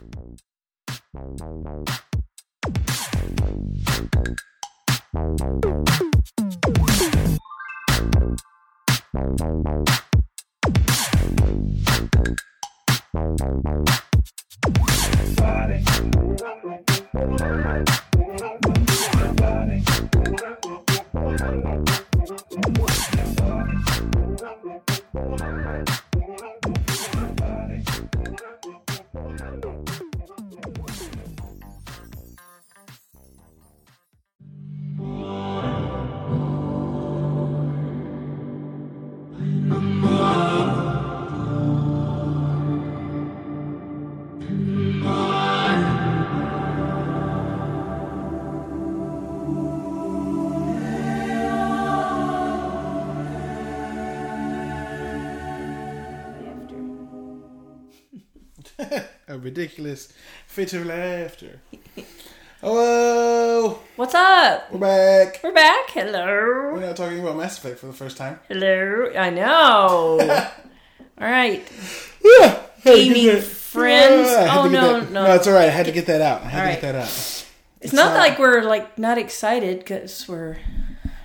A ridiculous fit of laughter. Hello, What's up? we're back. We're back. Hello. We're not talking about Mass Effect for the first time. Hello. I know. All right. Yeah, Gaming friends. Oh, no, that- no. no, it's all right. I had to get that out. I had All to right. get that out. It's not not- uh, like we're like not excited because we're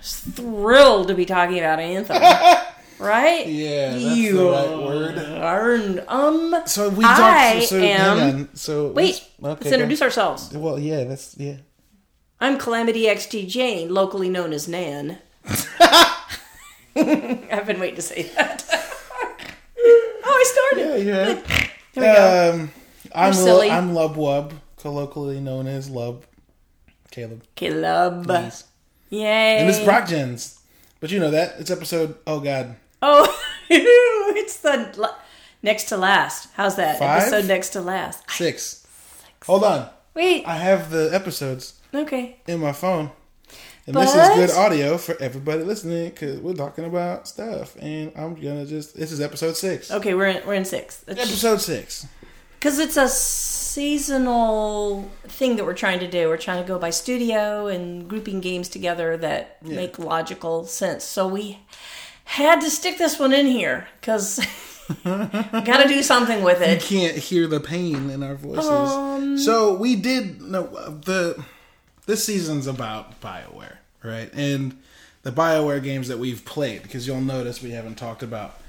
thrilled to be talking about Anthem, right? Yeah, that's you the right word. Are, um. So we I. So, am-. So Wait. let's, let's okay, introduce ourselves. Well, yeah, that's yeah. I'm Calamity XT Jane, locally known as Nan. I've been waiting to say that. oh, I started. Yeah, Here we yeah. go. Um, I'm. Lu- I'm Lub Wub, colloquially known as Lub. Caleb. Caleb. Please. Yay. And it's ProcGens. But you know that. It's episode, oh God. Oh, it's the next to last. How's that? Five? Episode next to last. Six. Hold on. Wait. I have the episodes Okay. in my phone. And this is good audio for everybody listening because we're talking about stuff. And I'm going to just, this is episode six. Okay, we're in, we're in six. Episode six. Because it's a seasonal thing that we're trying to do. We're trying to go by studio and grouping games together that Yeah. make logical sense. So we had to stick this one in here because got to do something with You it. can't hear the pain in our voices. Um, so we did, no, the, this season's about BioWare, right? And the BioWare games that we've played because you'll notice we haven't talked about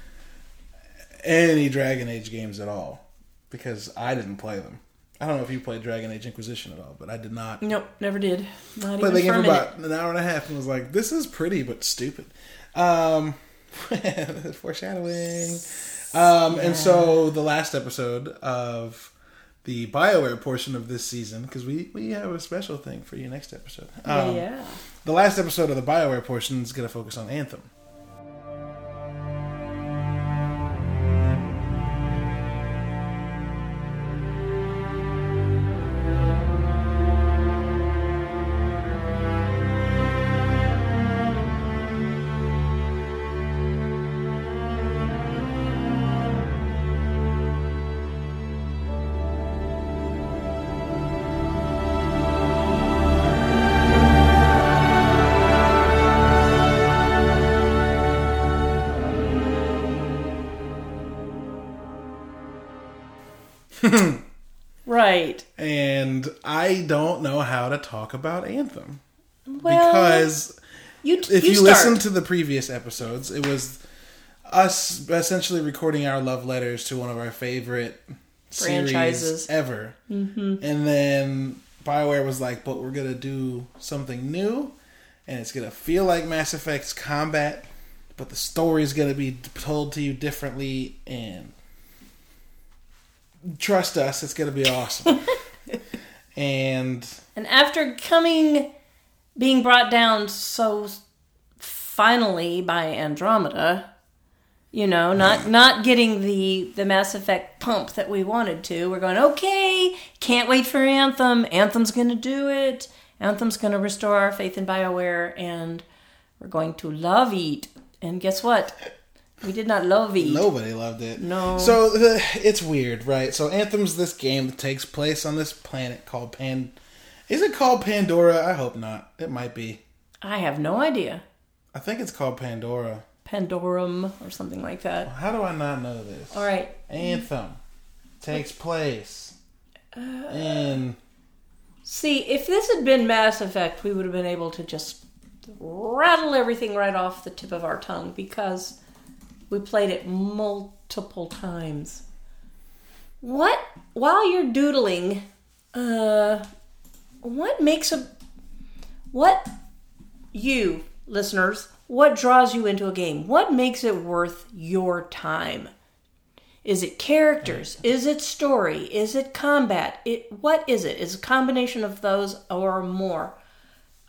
any Dragon Age games at all because I didn't play them. I don't know if you played Dragon Age Inquisition at all, but I did not. Nope, never did. Not the even for a for about an hour and a half and was like, "This is pretty but stupid." Um, foreshadowing. Um, and so the last episode of the Bioware portion of this season, because we we have a special thing for you next episode. Um, yeah. The last episode of the Bioware portion is going to focus on Anthem. Right. And I don't know how to talk about Anthem Well, because you, if you, you, listen to the previous episodes, it was us essentially recording our love letters to one of our favorite Franchises. series ever. Mm-hmm. And then Bioware was like, "But we're gonna do something new, and it's gonna feel like Mass Effect's combat, but the story is gonna be told to you differently, and trust us, it's gonna be awesome." and And after coming, being brought down so finally by Andromeda, you know, not not getting the the Mass Effect pump that we wanted to, we're going okay. Can't wait for Anthem. Anthem's going to do it. Anthem's going to restore our faith in Bioware, and we're going to love it. And guess what? We did not love it. Nobody loved it. No. So the, it's weird, right? So Anthem's this game that takes place on this planet called Pan. Is it called Pandora? I hope not. It might be. I have no idea. I think it's called Pandora. Pandorum or something like that. How do I not know this? All right. Anthem takes place uh, and See, if this had been Mass Effect, we would have been able to just rattle everything right off the tip of our tongue because we played it multiple times. What, while you're doodling, uh, what makes a, what, you, listeners, what draws you into a game? What makes it worth your time? Is it characters? Is it story? Is it combat? It what is it? Is a combination of those or more?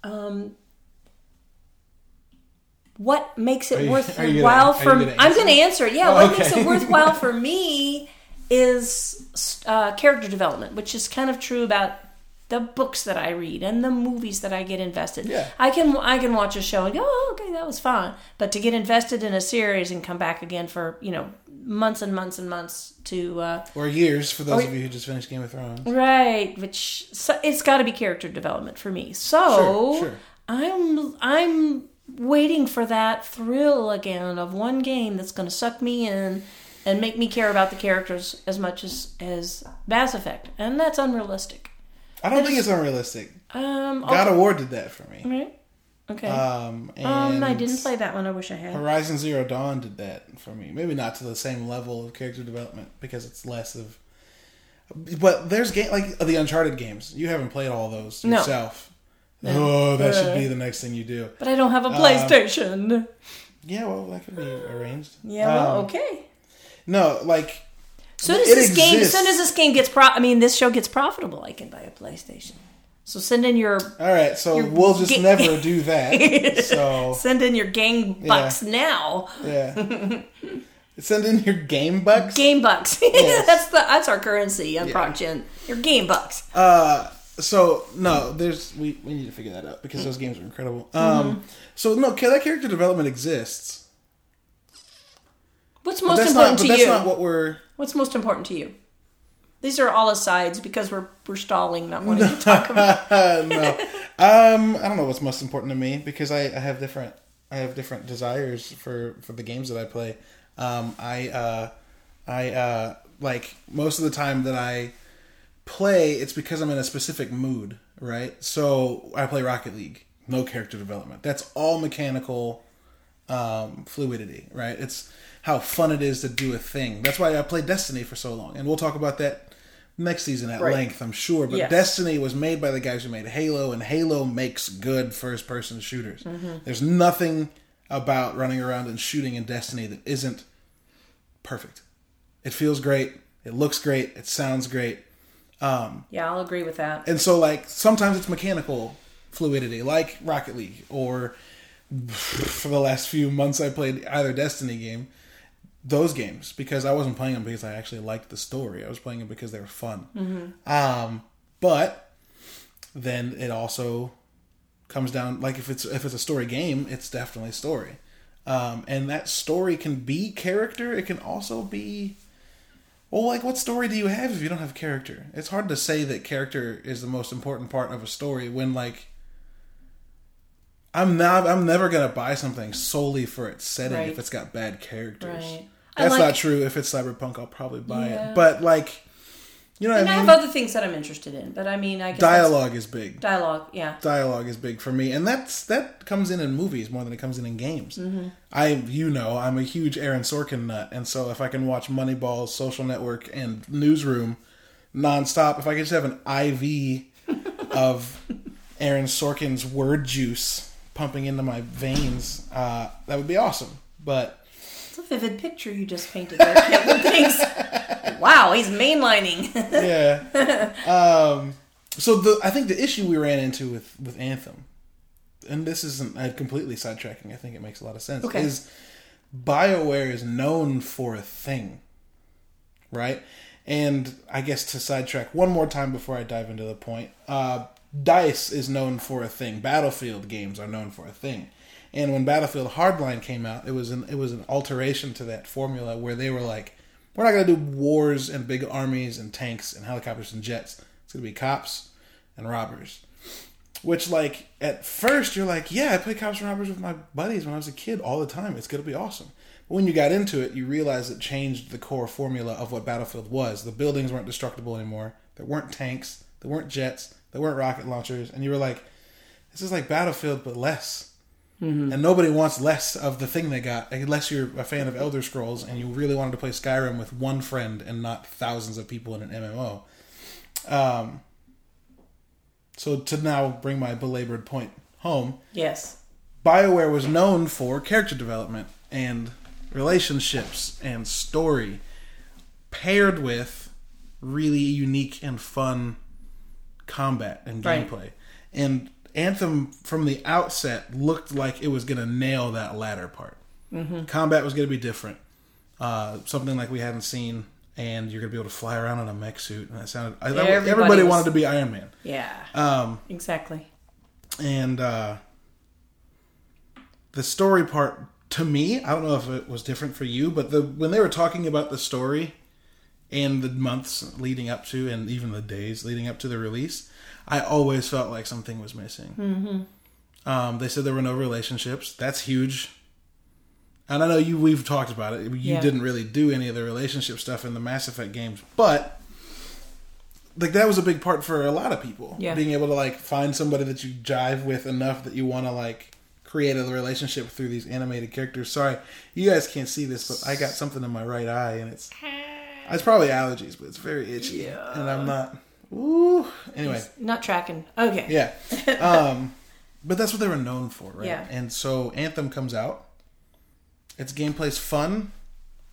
Um, what makes it you- are gonna- worthwhile for me? I'm going to answer it. Yeah, Oh, what okay. makes it worthwhile for me is uh, character development, which is kind of true about the books that I read and the movies that I get invested. Yeah. I can I can watch a show and go, oh, okay, that was fun. But to get invested in a series and come back again for you know months and months and months to uh, or years for those Or- of you who just finished Game of Thrones. right, which so it's got to be character development for me. So Sure, sure. I'm I'm waiting for that thrill again of one game that's going to suck me in and make me care about the characters as much as as Mass Effect, and that's unrealistic. I don't think it's unrealistic. Um, God of War did that for me. right? Okay. Um, and um, I didn't play that one. I wish I had. Horizon Zero Dawn did that for me. Maybe not to the same level of character development because it's less of. But there's game like the Uncharted games. You haven't played all those No. Oh, that should be the next thing you do. But I don't have a PlayStation. Yeah, well, that could be arranged. yeah, well, Um, okay. No, like Soon as this game, soon as this game gets pro, I mean, this show gets profitable, I can buy a PlayStation. So send in your all right. So we'll just ga- never do that. So send in your game bucks now. yeah, send in your game bucks. Game bucks. Yes. that's the that's our currency on ProcGen. Your game bucks. Uh, so no, there's we, we need to figure that out because those games are incredible. Um, Mm-hmm. so no, that character development exists. What's most that's important not. But to that's you? not what we're. What's most important to you? These are all asides because we're we're stalling, not wanting to talk about. no, um, I don't know what's most important to me because I, I have different I have different desires for for the games that I play. Um, I uh, I uh, like most of the time that I play, it's because I'm in a specific mood, right? So I play Rocket League, no character development. That's all mechanical um, fluidity, right? It's how fun it is to do a thing. That's why I played Destiny for so long, and we'll talk about that next season at Right. length, I'm sure. But Yes. Destiny was made by the guys who made Halo, and Halo makes good first-person shooters. Mm-hmm. There's nothing about running around and shooting in Destiny that isn't perfect. It feels great. It looks great. It sounds great. Yeah, I'll agree with that. And so, like, sometimes it's mechanical fluidity, like Rocket League, or for the last few months, I played either Destiny game, those games, because I wasn't playing them because I actually liked the story. I was playing them because they were fun. Um, but then it also comes down like if it's if it's a story game, it's definitely story. Um, and that story can be character. It can also be well, like what story do you have if you don't have character? It's hard to say that character is the most important part of a story when like I'm not I'm never gonna buy something solely for its setting Right. if it's got bad characters. Right. That's like- not true. If it's cyberpunk, I'll probably buy Yeah. it. But like, you know And I I have other things that I'm interested in, but I mean, I guess Dialogue is big. dialogue, yeah. Dialogue is big for me, and that's that comes in in movies more than it comes in in games. Mm-hmm. I, you know, I'm a huge Aaron Sorkin nut, and so if I can watch Moneyball, Social Network, and Newsroom nonstop, if I could just have an IV of Aaron Sorkin's word juice pumping into my veins, uh, that would be awesome. But vivid picture you just painted there, Kevin. Thanks. Wow, he's mainlining. yeah. um, so the I think the issue we ran into with with Anthem, and this isn't uh, completely sidetracking. I think it makes a lot of sense. Okay. Is Bioware is known for a thing, right? And I guess to sidetrack one more time before I dive into the point, uh, Dice is known for a thing. Battlefield games are known for a thing. And when Battlefield Hardline came out, it was an it was an alteration to that formula where they were like, we're not going to do wars and big armies and tanks and helicopters and jets. It's going to be cops and robbers. Which, like, at first you're like, yeah, I played cops and robbers with my buddies when I was a kid all the time. It's going to be awesome. But when you got into it, you realized it changed the core formula of what Battlefield was. The buildings weren't destructible anymore. There weren't tanks. There weren't jets. There weren't rocket launchers. And you were like, this is like Battlefield, but less. And nobody wants less of the thing they got, unless you're a fan of Elder Scrolls and you really wanted to play Skyrim with one friend and not thousands of people in an MMO. Um, so to now bring my belabored point home, Yes. BioWare was known for character development and relationships and story paired with really unique and fun combat and Right. gameplay. And Anthem from the outset looked like it was going to nail that latter part. Mm-hmm. Combat was going to be different. Uh, something like we hadn't seen and you're going to be able to fly around in a mech suit and that sounded I, that- Everybody everybody was- wanted to be Iron Man. Yeah. Um exactly. and uh, the story part to me i don't know if it was different for you but the when they were talking about the story and the months leading up to and even the days leading up to the release i always felt like something was missing mm-hmm. um, they said there were no relationships that's huge and i know you we've talked about it you Yeah. didn't really do any of the relationship stuff in the mass effect games but like that was a big part for a lot of people. Yeah. Being able to like find somebody that you jive with enough that you want to like create a relationship through these animated characters. Sorry, you guys can't see this, but I got something in my right eye, and it's it's probably allergies, but it's very itchy, Yeah. and I'm not. Ooh. Anyway, Not tracking. Okay. yeah. Um, but that's what they were known for, right? Yeah. And so Anthem comes out. Its gameplay's fun,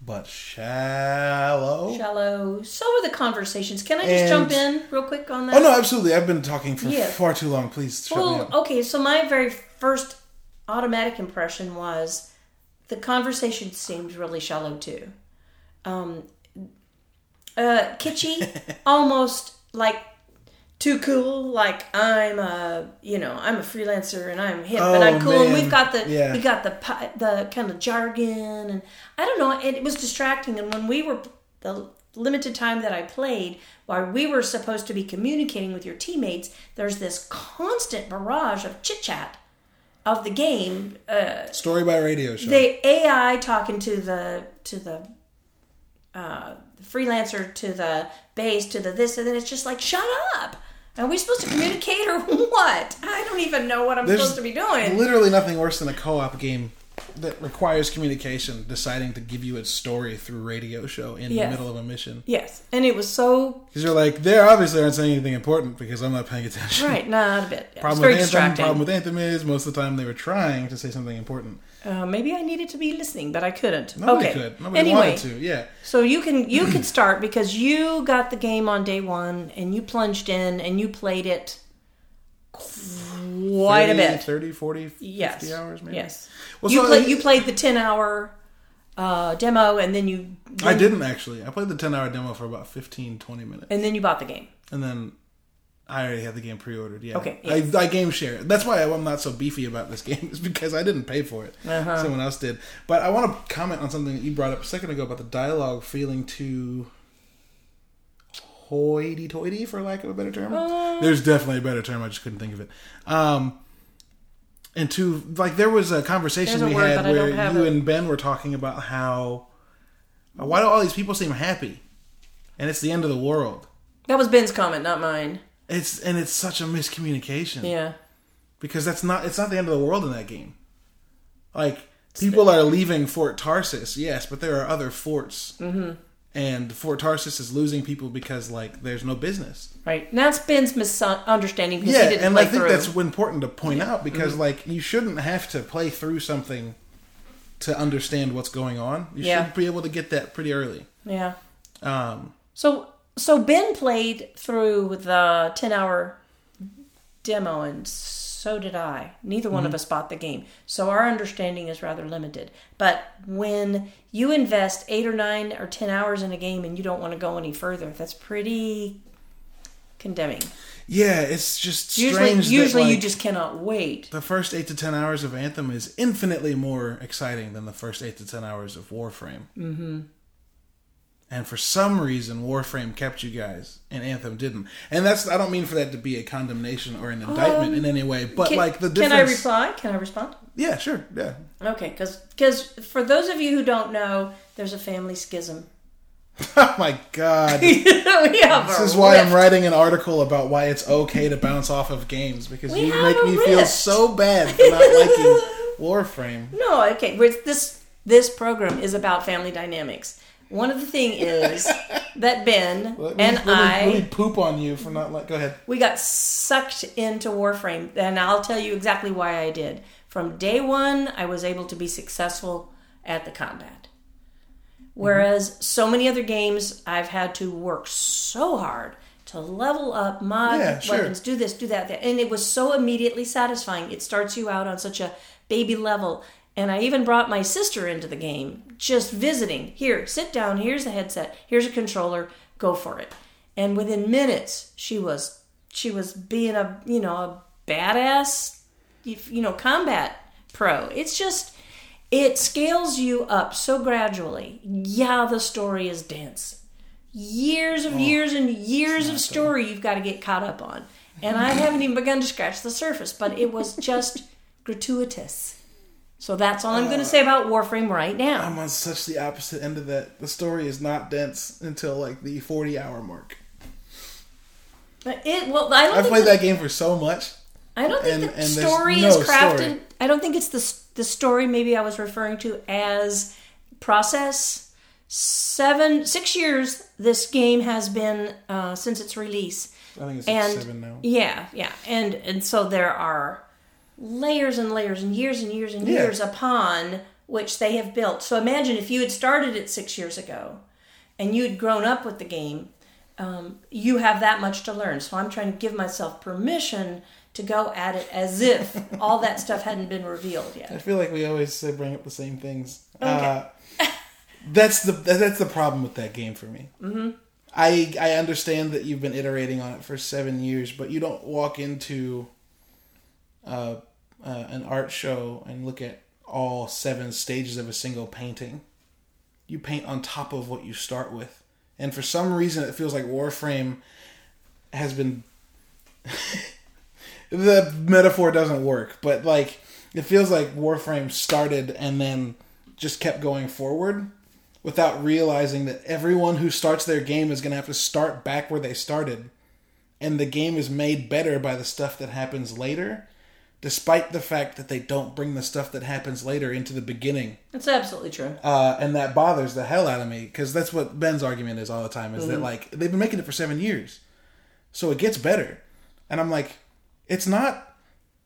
but shallow. Shallow. So are the conversations. Can I just And- jump in real quick on that? Oh no, absolutely. I've been talking for Yeah. far too long. Please shut Well, okay, so my very first automatic impression was the conversation seemed really shallow too. Um, uh, kitschy, almost like too cool. Like I'm a, you know, I'm a freelancer and I'm hip and Oh, I'm cool. And we've got the, Yeah. we got the, the kind of jargon and I don't know. It, it was distracting. And when we were the limited time that I played, while we were supposed to be communicating with your teammates, there's this constant barrage of chit chat of the game. Uh, Story by radio show. the AI talking to the to the uh, freelancer to the base to the this and then it's just like shut up. Are we supposed to communicate or what? I don't even know what I'm There's supposed to be doing. Literally nothing worse than a co-op game that requires communication, deciding to give you its story through radio show in Yes. the middle of a mission. yes, and it was so Because you're like, they're obviously aren't saying anything important because I'm not paying attention. right, not a bit. It's Problem very with Anthem. Problem with Anthem is most of the time they were trying to say something important. Uh, maybe I needed to be listening, but I couldn't. Nobody okay. could. Nobody anyway, wanted to. Yeah. So you can you could start because you got the game on day one and you plunged in and you played it quite 30, a bit. 30, 40, 50 Yes. hours maybe. Yes. Well, you so played I- you played the ten hour uh, demo and then you I didn't actually. I played the 10 hour demo for about 15, 20 minutes. and then you bought the game. And then I already had the game pre-ordered. Yeah. Okay, I, I game share. That's why I'm not so beefy about this game. Is because I didn't pay for it. Uh-huh. Someone else did. But I want to comment on something that you brought up a second ago about the dialogue feeling too hoity-toity, for lack of a better term. Uh. There's definitely a better term. I just couldn't think of it. Um, and to like, there was a conversation There's we word, had where you it. and Ben were talking about how why do all these people seem happy, and it's the end of the world. That was Ben's comment, not mine. It's and it's such a miscommunication Yeah. because that's not it's not the end of the world in that game. Like people are leaving Fort Tarsis, yes, but there are other forts, mm-hmm. and Fort Tarsis is losing people because like there's no business. Right. And that's Ben's misunderstanding because Yeah, he didn't and play I think through. that's important to point out because like you shouldn't have to play through something to understand what's going on. You Yeah. should be able to get that pretty early. yeah. Um, So so Ben played through the ten hour demo and so did I. Neither one of Mm-hmm. us bought the game. So our understanding is rather limited. But when you invest eight or nine or ten hours in a game and you don't want to go any further, that's pretty condemning. yeah, it's just Usually strange. that, usually you just cannot wait. the first eight to ten hours of Anthem is infinitely more exciting than the first eight to ten hours of Warframe. And for some reason, Warframe kept you guys, and Anthem didn't. And that's I don't mean for that to be a condemnation or an indictment in any way, but Um, Can, like the difference. can I reply? Can I respond? yeah, sure, yeah. Okay, because because for those of you who don't know, there's a family schism. Oh my god. we have This is why I'm writing an article about why it's okay to bounce off of games because We you make me feel so bad for not liking Warframe. No, okay. This this program is about family dynamics. One of the thing is that Ben Let me, and let me, I let me poop on you for not like. Go ahead. we got sucked into Warframe, and I'll tell you exactly why I did. From day one, I was able to be successful at the combat. Mm-hmm. Whereas so many other games, I've had to work so hard to level up, mod Yeah, sure. weapons, do this, do that, that, and it was so immediately satisfying. It starts you out on such a baby level. And I even brought my sister into the game, just visiting. Here, sit down. Here's the headset. Here's a controller. Go for it. And within minutes, she was she was being a you know a badass you know combat pro. It's just it scales you up so gradually. Yeah, the story is dense. Years of oh, years and years of story you've got to get caught up on. And I haven't even begun to scratch the surface, but it was just gratuitous. So that's all I'm going to say about Warframe right now. I'm on such the opposite end of that. The story is not dense until like the 40 hour mark. It well, I I've played that game for so much. I don't think And- the and story no is crafted. story. I don't think it's the the story. Maybe I was referring to as process. Seven, six years. This game has been uh, since its release, I think it's like and seven now. yeah, yeah, and and so there are layers and layers and years and years and Yeah. years upon which they have built. So imagine if you had started it six years ago, and you had grown up with the game, um, you have that much to learn. So I'm trying to give myself permission to go at it as if all that stuff hadn't been revealed yet. I feel like we always say bring up the same things. Uh, that's the that's the problem with that game for me. Mm-hmm. I I understand that you've been iterating on it for seven years, but you don't walk into uh, uh, an art show and look at all seven stages of a single painting. You paint on top of what you start with, and for some reason, it feels like Warframe has been the metaphor doesn't work, but like it feels like Warframe started and then just kept going forward without realizing that everyone who starts their game is going to have to start back where they started. And the game is made better by the stuff that happens later, despite the fact that they don't bring the stuff that happens later into the beginning. That's absolutely true. Uh, and that bothers the hell out of me because that's what Ben's argument is all the time is that like they've been making it for seven years, so it gets better, and I'm like, it's not,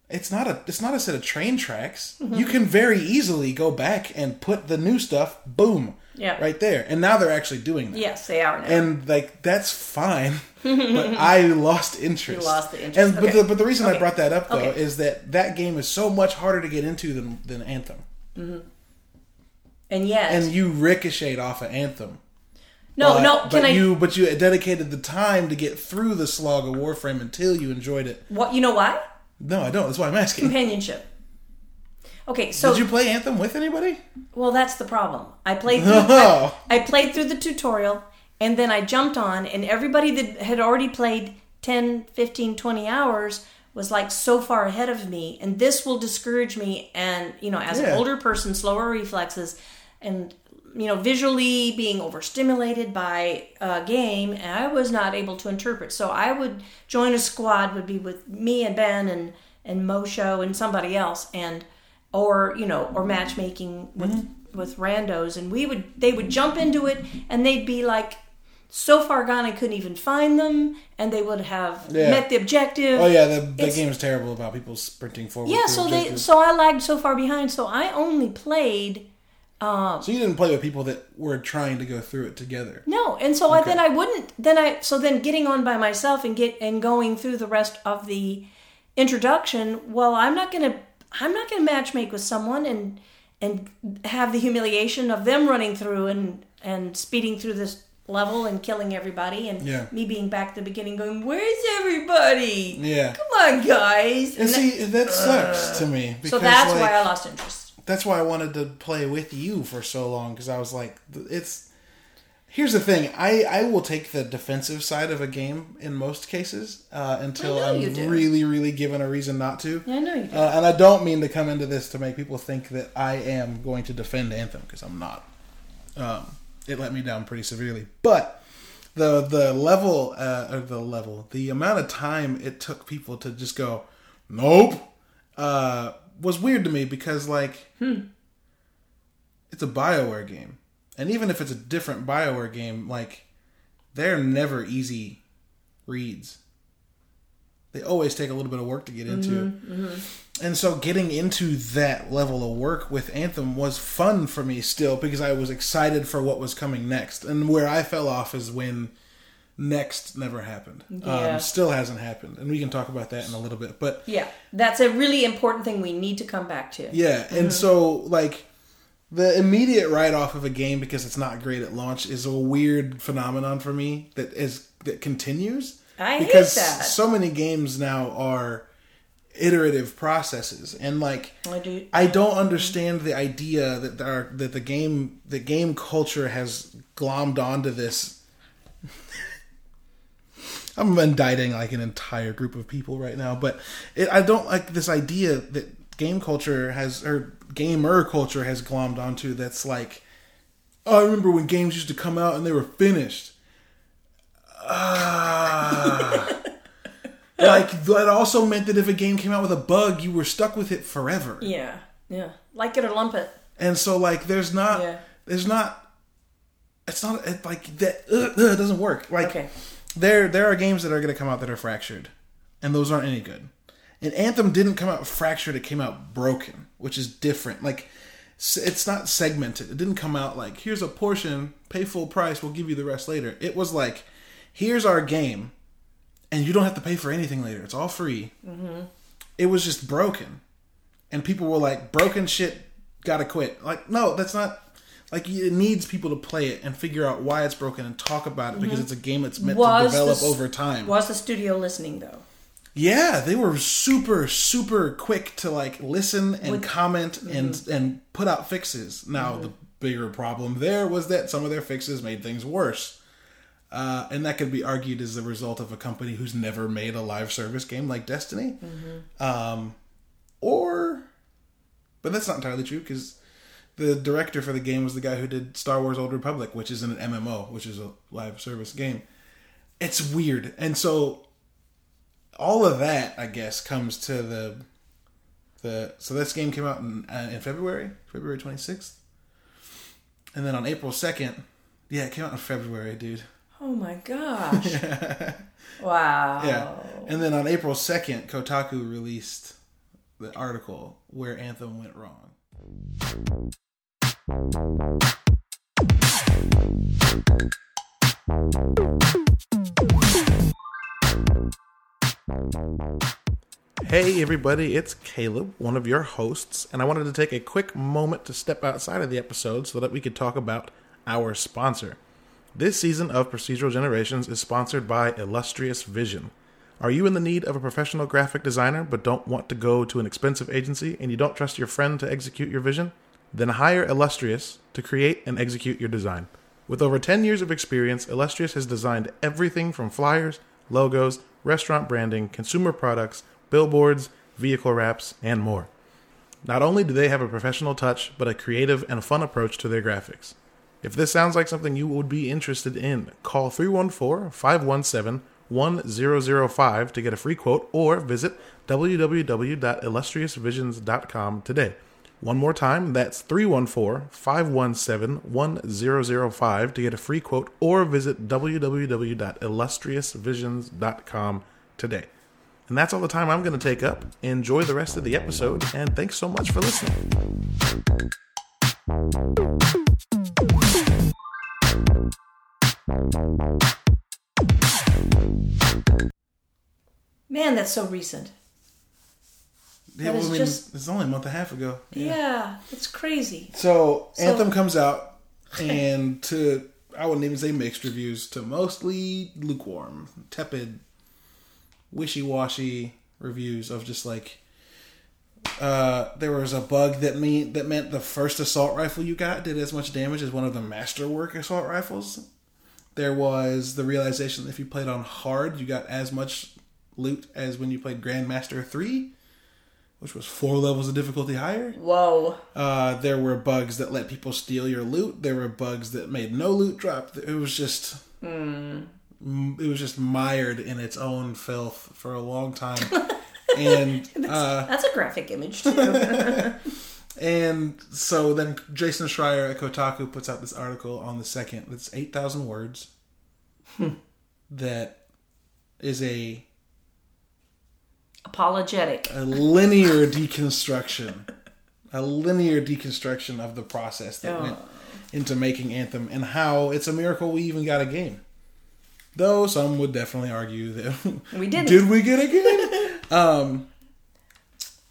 it's not a, it's not a set of train tracks. You can very easily go back and put the new stuff, boom, Yeah. right there, and now they're actually doing that. Yes, they are now. And like that's fine, but I lost interest. You lost the interest. And but the but the reason I brought that up though Okay. is that that game is so much harder to get into than than Anthem mm-hmm. and yet, and you ricocheted off of Anthem. no, But- no. but Can I? you but you dedicated the time to get through the slog of Warframe until you enjoyed it. what you know? Why? No, I don't. That's why I'm asking. Companionship. Okay, so Did you play Anthem with anybody? Well, that's the problem. I played through, Oh. I, I played through the tutorial and then I jumped on and everybody that had already played 10, 15, 20 hours was like so far ahead of me and this will discourage me and, you know, as Yeah. an older person, slower reflexes and you know, visually being overstimulated by a game, and I was not able to interpret. So I would join a squad, would be with me and Ben and and Mosho and somebody else, and or you know, or matchmaking with Mm-hmm. with randos, and we would they would jump into it, and they'd be like so far gone I couldn't even find them, and they would have Yeah. met the objective. Oh yeah, the, the It's- game is terrible about people sprinting forward. Yeah, so they so I lagged so far behind, so I only played um, So you didn't play with people that were trying to go through it together. No, and so I, then I wouldn't. Then I so then getting on by myself and get and going through the rest of the introduction. Well, I'm not gonna I'm not gonna matchmake with someone and and have the humiliation of them running through and and speeding through this level and killing everybody and Yeah. me being back at the beginning going where's everybody Yeah. come on guys And And see, that sucks to me. Because, so that's like, why I lost interest that's why I wanted to play with you for so long because I was like, it's Here's the thing: I I will take the defensive side of a game in most cases uh, until I know you I'm really, really given a reason not to. Yeah, I know you do. Uh, and I don't mean to come into this to make people think that I am going to defend Anthem because I'm not. Um, it let me down pretty severely, but the the level uh, or the level, the amount of time it took people to just go, nope, uh, was weird to me because like it's a Bioware game, and even if it's a different Bioware game, like they're never easy reads. They always take a little bit of work to get into. Mm-hmm, mm-hmm. And so getting into that level of work with Anthem was fun for me still because I was excited for what was coming next. And where I fell off is when next never happened. Um, yeah. Um, still hasn't happened. And we can talk about that in a little bit. But yeah, that's a really important thing we need to come back to. yeah, and mm-hmm. so like the immediate write off of a game because it's not great at launch is a weird phenomenon for me that is that continues. I hate because that. so many games now are iterative processes and like I do. I don't understand the idea that that the game the game culture has glommed onto this. I'm indicting like an entire group of people right now, but it, I don't like this idea that game culture has or gamer culture has glommed onto. That's like, oh, I remember when games used to come out and they were finished. Ah. like that also meant that if a game came out with a bug, you were stuck with it forever. Yeah, yeah. Like it or lump it. And so like there's not Yeah. there's not it's not it, like that uh, uh, it doesn't work. Like Okay. there there are games that are going to come out that are fractured and those aren't any good. And Anthem didn't come out fractured, it came out broken, which is different. Like it's not segmented. It didn't come out like here's a portion, pay full price, we'll give you the rest later. It was like here's our game and you don't have to pay for anything later. It's all free. It was just broken and people were like, "Broken shit, gotta quit." Like, no, that's not. Like, it needs people to play it and figure out why it's broken and talk about it because mm-hmm. it's a game that's meant to develop the over time. Was the studio listening though? Yeah, they were super, super quick to like listen and comment and mm-hmm. and put out fixes. Now mm-hmm. the bigger problem there was that some of their fixes made things worse. Uh, and that could be argued as the result of a company who's never made a live service game like Destiny. Um, or, but that's not entirely true because the director for the game was the guy who did Star Wars Old Republic, which is an MMO, which is a live service game. It's weird. And so all of that, I guess, comes to the the. So this game came out in uh, in February, February twenty sixth, and then on April second, yeah, it came out in February, dude. Oh my gosh! wow. Yeah, and then on April second, Kotaku released the article where Anthem went wrong. Hey everybody, it's Caleb, one of your hosts, and I wanted to take a quick moment to step outside of the episode so that we could talk about our sponsor. This season of Procedural Generations is sponsored by Illustrious Vision. Are you in the need of a professional graphic designer but don't want to go to an expensive agency and you don't trust your friend to execute your vision? Then hire Illustrious to create and execute your design. With over 10 years of experience, Illustrious has designed everything from flyers, logos, restaurant branding, consumer products, billboards, vehicle wraps, and more. Not only do they have a professional touch, but a creative and fun approach to their graphics. If this sounds like something you would be interested in, call 314 517 1005 to get a free quote or visit www.illustriousvisions.com today. One more time, that's 314 517 1005 to get a free quote or visit www.illustriousvisions.com today. And that's all the time I'm going to take up. Enjoy the rest of the episode, and thanks so much for listening. Man, that's so recent. Yeah, well, I mean, just- it's only a month and a half ago. Yeah, it's crazy. So, So- Anthem comes out, and to I wouldn't even say mixed reviews, to mostly lukewarm, tepid, wishy washy reviews of just like uh, there was a bug that mean that meant the first assault rifle you got did as much damage as one of the masterwork assault rifles. There was the realization that if you played on hard, you got as much loot as when you played Grandmaster 3, which was four levels of difficulty higher. Whoa. Uh, there were bugs that let people steal your loot. There were bugs that made no loot drop. It was just. Mm, It was just mired in its own filth for a long time, and uh, That's a graphic image too. and so then Jason Schreier at Kotaku puts out this article on the second that's 8,000 words that is a, Apologetic. a linear deconstruction, a linear deconstruction of the process that Oh. went into making Anthem and how it's a miracle we even got a game. Though some would definitely argue that We didn't. Did we get a game? um,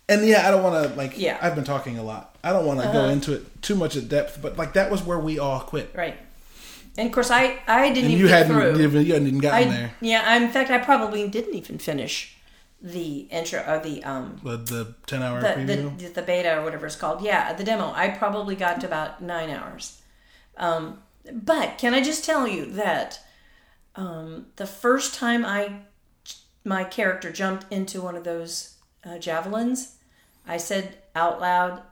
and yeah, I don't want to like. Yeah. I've been talking a lot. I don't want to go into it too much at depth, but like that was where we all quit, Right. And of course, I I didn't and even you get hadn't through. even you hadn't even gotten I, there. Yeah, I, in fact, I probably didn't even finish the intro or the um But the ten hour the, preview. the the beta or whatever it's called. Yeah, the demo. I probably got to about nine hours. Um, but can I just tell you that um, the first time I my character jumped into one of those uh, javelins, I said out loud,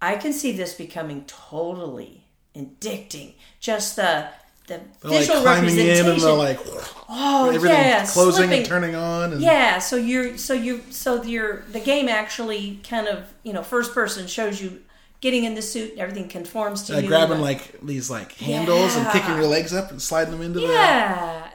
"I can see this becoming totally addicting." Just the the They're, like visual climbing in representation. and they're like oh everything yeah, closing slipping. and turning on. And Yeah, so you're so you so your the game actually kind of you know first person shows you getting in the suit, and everything conforms to like you. grabbing like these like handles and kicking your legs up and sliding them into the. yeah.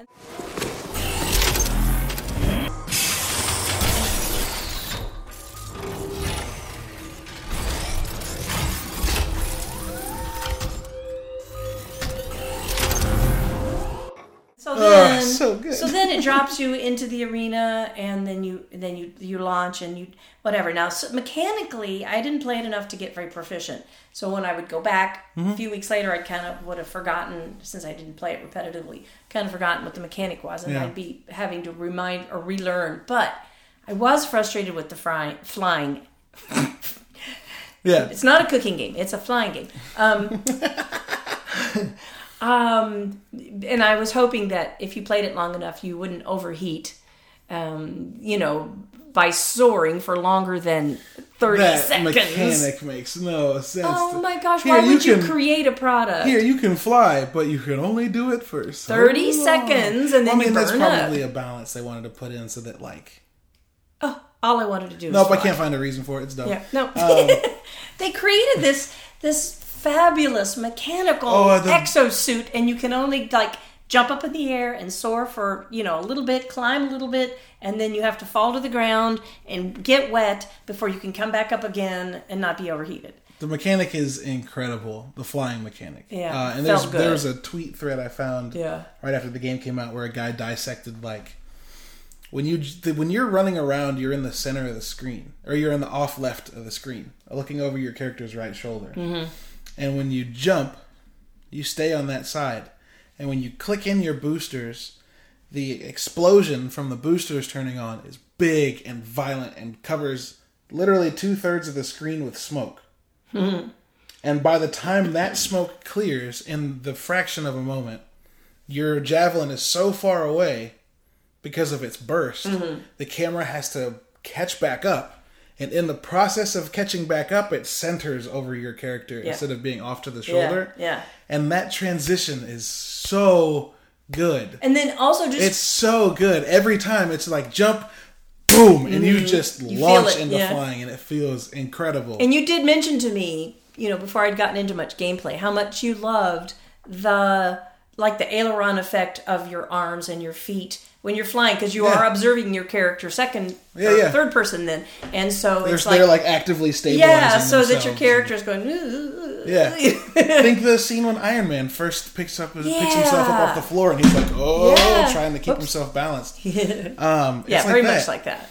It drops you into the arena, and then you then you you launch and you whatever. Now so mechanically, I didn't play it enough to get very proficient. So when I would go back Mm-hmm. a few weeks later, I kind of would have forgotten since I didn't play it repetitively, kind of forgotten what the mechanic was, and Yeah. I'd be having to remind or relearn. But I was frustrated with the fry, flying. Yeah, It's not a cooking game; it's a flying game. Um, um, and I was hoping that if you played it long enough, you wouldn't overheat. Um, you know, by soaring for longer than thirty that seconds. mechanic makes no sense. Oh my gosh! Here, Why would you, can- create a product? Here, you can fly, but you can only do it for so 30 long. seconds, and then I mean, you that's burn up. probably a balance they wanted to put in so that, like, Oh, all I wanted to do. nope, I can't find a reason for it. It's dumb. Yeah, no. Um, they created this this fabulous mechanical Oh, the- exosuit, and you can only like jump up in the air and soar for you know a little bit, climb a little bit, and then you have to fall to the ground and get wet before you can come back up again and not be overheated. the mechanic is incredible. The flying mechanic. Yeah, uh, and there's there was a tweet thread I found Yeah. right after the game came out where a guy dissected like when you when you're running around, you're in the center of the screen, or you're in the off left of the screen, looking over your character's right shoulder. Mm-hmm. And when you jump, you stay on that side. And when you click in your boosters, the explosion from the boosters turning on is big and violent and covers literally two thirds of the screen with smoke. Hmm. and by the time that smoke clears in the fraction of a moment, your javelin is so far away because of its burst, mm-hmm. the camera has to catch back up. And in the process of catching back up, it centers over your character Yeah. instead of being off to the shoulder. Yeah, yeah. And that transition is so good. And then also just It's so good. Every time it's like jump, boom, and you just Mm-hmm. You launch into yeah. flying, and it feels incredible. And you did mention to me, you know, before I'd gotten into much gameplay, how much you loved the like the aileron effect of your arms and your feet when you're flying because you Yeah. are observing your character second Yeah, or yeah. third person then, and so They're, it's like, they're like actively stabilizing. yeah, so that your character is going. Yeah. Think the scene when Iron Man first picks up picks himself up off the floor and he's like, oh, Yeah. trying to keep Whoops. himself balanced. yeah, Um, it's very like much that. like that.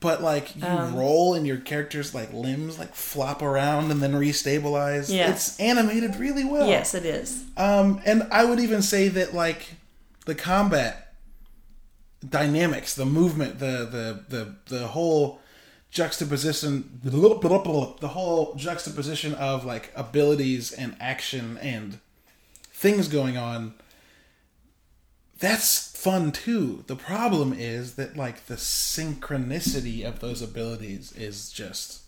But like you Um, roll and your character's like limbs like flop around and then restabilize. Yeah. It's animated really well. Yes, it is. Um, and I would even say that like the combat dynamics, the movement, the the the the whole juxtaposition, the whole juxtaposition of like abilities and action and things going on that's fun too. The problem is that like the synchronicity of those abilities is just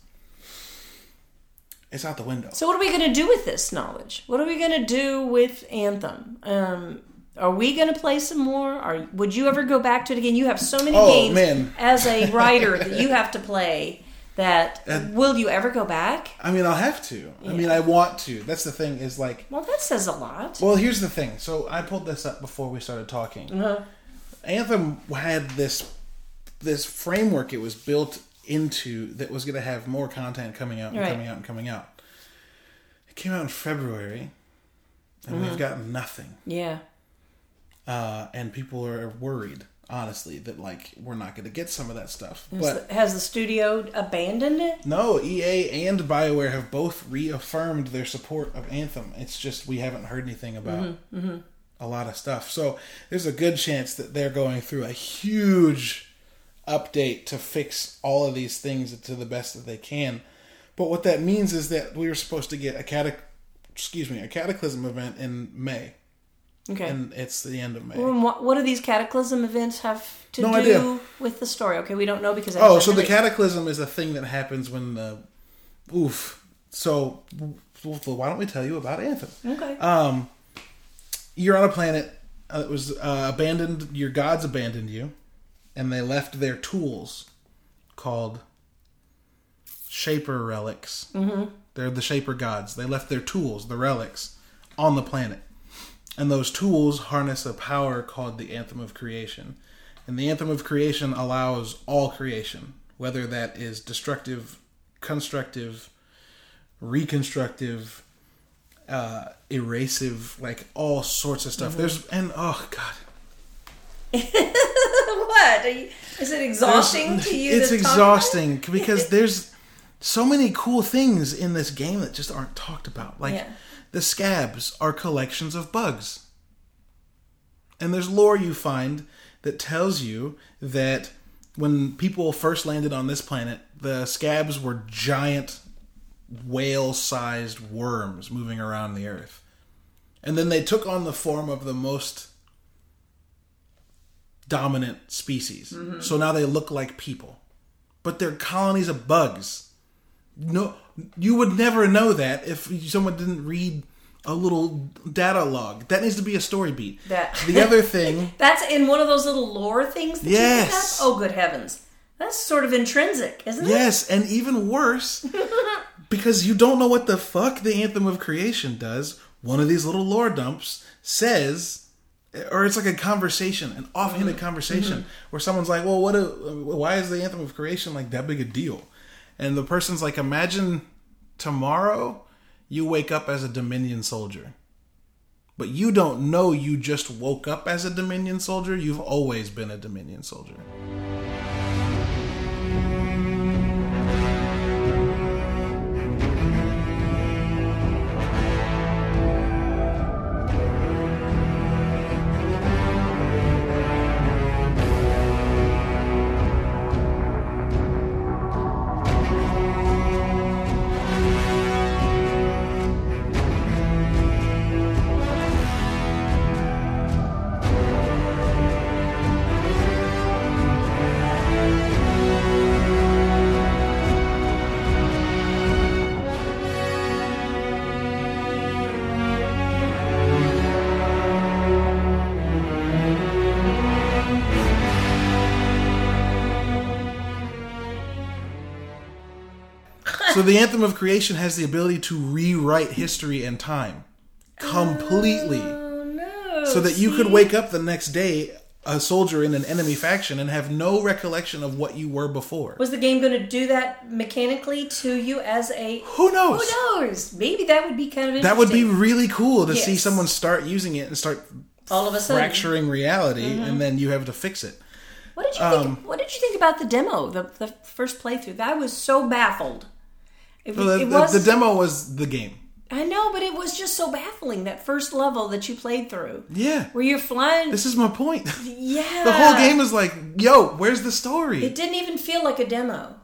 it's out the window. So what are we going to do with this knowledge? What are we going to do with Anthem? Um, are we going to play some more? Are would you ever go back to it again? You have so many Oh, games man. as a writer that you have to play. That will you ever go back? I mean, I'll have to. I mean, I want to. That's the thing is like Well, that says a lot. Well, here's the thing. So I pulled this up before we started talking. Uh-huh. Anthem had this this framework it was built into that was going to have more content coming out and Right. coming out and coming out. It came out in February, and Mm-hmm. we've gotten nothing. Yeah. Uh, and people are worried, honestly, that like we're not going to get some of that stuff. Has, But the, has the studio abandoned it? no, EA and BioWare have both reaffirmed their support of Anthem. It's just we haven't heard anything about a lot of stuff. So there's a good chance that they're going through a huge update to fix all of these things to the best that they can. But what that means is that we were supposed to get a catac- excuse me, a cataclysm event in May. Okay. And it's the end of May. Well, what, what do these cataclysm events have to No do idea. with the story? Okay, we don't know because. Oh, so the cataclysm is a thing that happens when the oof. So why don't we tell you about Anthem? Okay. Um, you're on a planet uh, that was uh, abandoned. Your gods abandoned you, and they left their tools, called Shaper relics. Mm-hmm. They're the Shaper gods. They left their tools, the relics, on the planet, and those tools harness a power called the Anthem of Creation. And the Anthem of Creation allows all creation, whether that is destructive, constructive, reconstructive, uh, erasive, like all sorts of stuff. There's and oh god, what? Are you, is it exhausting to you? It's exhausting because there's so many cool things in this game that just aren't talked about. Like Yeah. the scabs are collections of bugs. And there's lore you find that tells you that when people first landed on this planet, the scabs were giant whale-sized worms moving around the earth. And then they took on the form of the most dominant species. Mm-hmm. So now they look like people. But they're colonies of bugs. No you would never know that if someone didn't read a little data log. That needs to be a story beat. That- the other thing That's in one of those little lore things that Yes. you pick up? Oh, good heavens. That's sort of intrinsic, isn't it? Yes, and even worse, because you don't know what the fuck the Anthem of Creation does, one of these little lore dumps says, or it's like a conversation, an offhanded mm-hmm. conversation, mm-hmm. where someone's like, well, what? A, why is the Anthem of Creation like that big a deal? And the person's like, imagine tomorrow you wake up as a Dominion soldier. But you don't know you just woke up as a Dominion soldier. You've always been a Dominion soldier. So the anthem of creation has the ability to rewrite history and time completely. Oh, no. so that you could wake up the next day a soldier in an enemy faction and have no recollection of what you were before. Was the game going to do that mechanically to you as a. Who knows? Who knows? Maybe that would be kind of interesting. That would be really cool to see someone start using it and start All of a sudden. Mm-hmm. fracturing reality and then you have to fix it. What did you think? What did you think about the demo? The the first playthrough. I was so baffled. It, it was. the demo was the game. I know, but it was just so baffling. That first level that you played through, Yeah. where you're flying. This is my point. yeah. the whole game is like, yo, where's the story? It didn't even feel like a demo.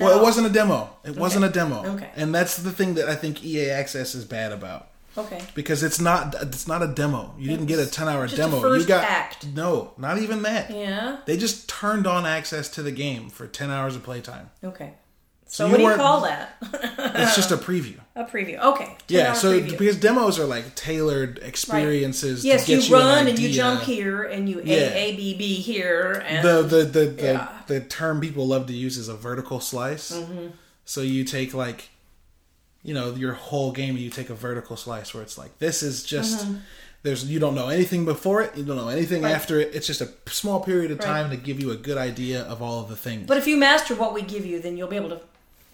Well, all. it wasn't a demo. It wasn't a demo. Okay. And that's the thing that I think EA Access is bad about. Okay. because it's not it's not a demo. You didn't get a ten hour Just demo. first you got act. no, not even that. Yeah. They just turned on access to the game for ten hours of playtime. Okay. So, you what do you call that? It's just a preview. a preview. Okay. Yeah, so preview. because demos are like tailored experiences. yes, to you you, an run and you jump here and you Yeah. A A B B here and The the the the, Yeah. the term people love to use is a vertical slice. Mm-hmm. So you take like, you know, your whole game. and You take a vertical slice where it's like this is just. There's you don't know anything before it. You don't know anything Mm-hmm. Right. after it. It's just a small period of Right. time to give you a good idea of all of the things. But if you master what we give you, then you'll be able to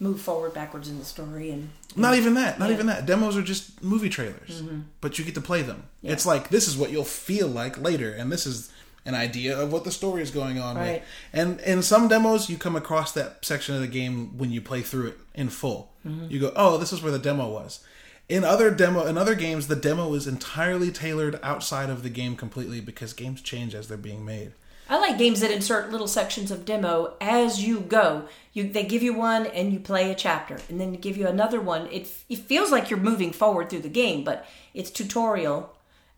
move forward, backwards in the story, and Not even that. Not Yeah. even that. Demos are just movie trailers, mm-hmm. but you get to play them. It's like this is what you'll feel like later, and this is an idea of what the story is going on. Right. With. And in some demos, you come across that section of the game when you play through it in full. Mm-hmm. You go, "Oh, this is where the demo was." In other demo, in other games, the demo is entirely tailored outside of the game completely because games change as they're being made. I like games that insert little sections of demo as you go. You they give you one and you play a chapter, and then give you another one. It it feels like you're moving forward through the game, but it's tutorial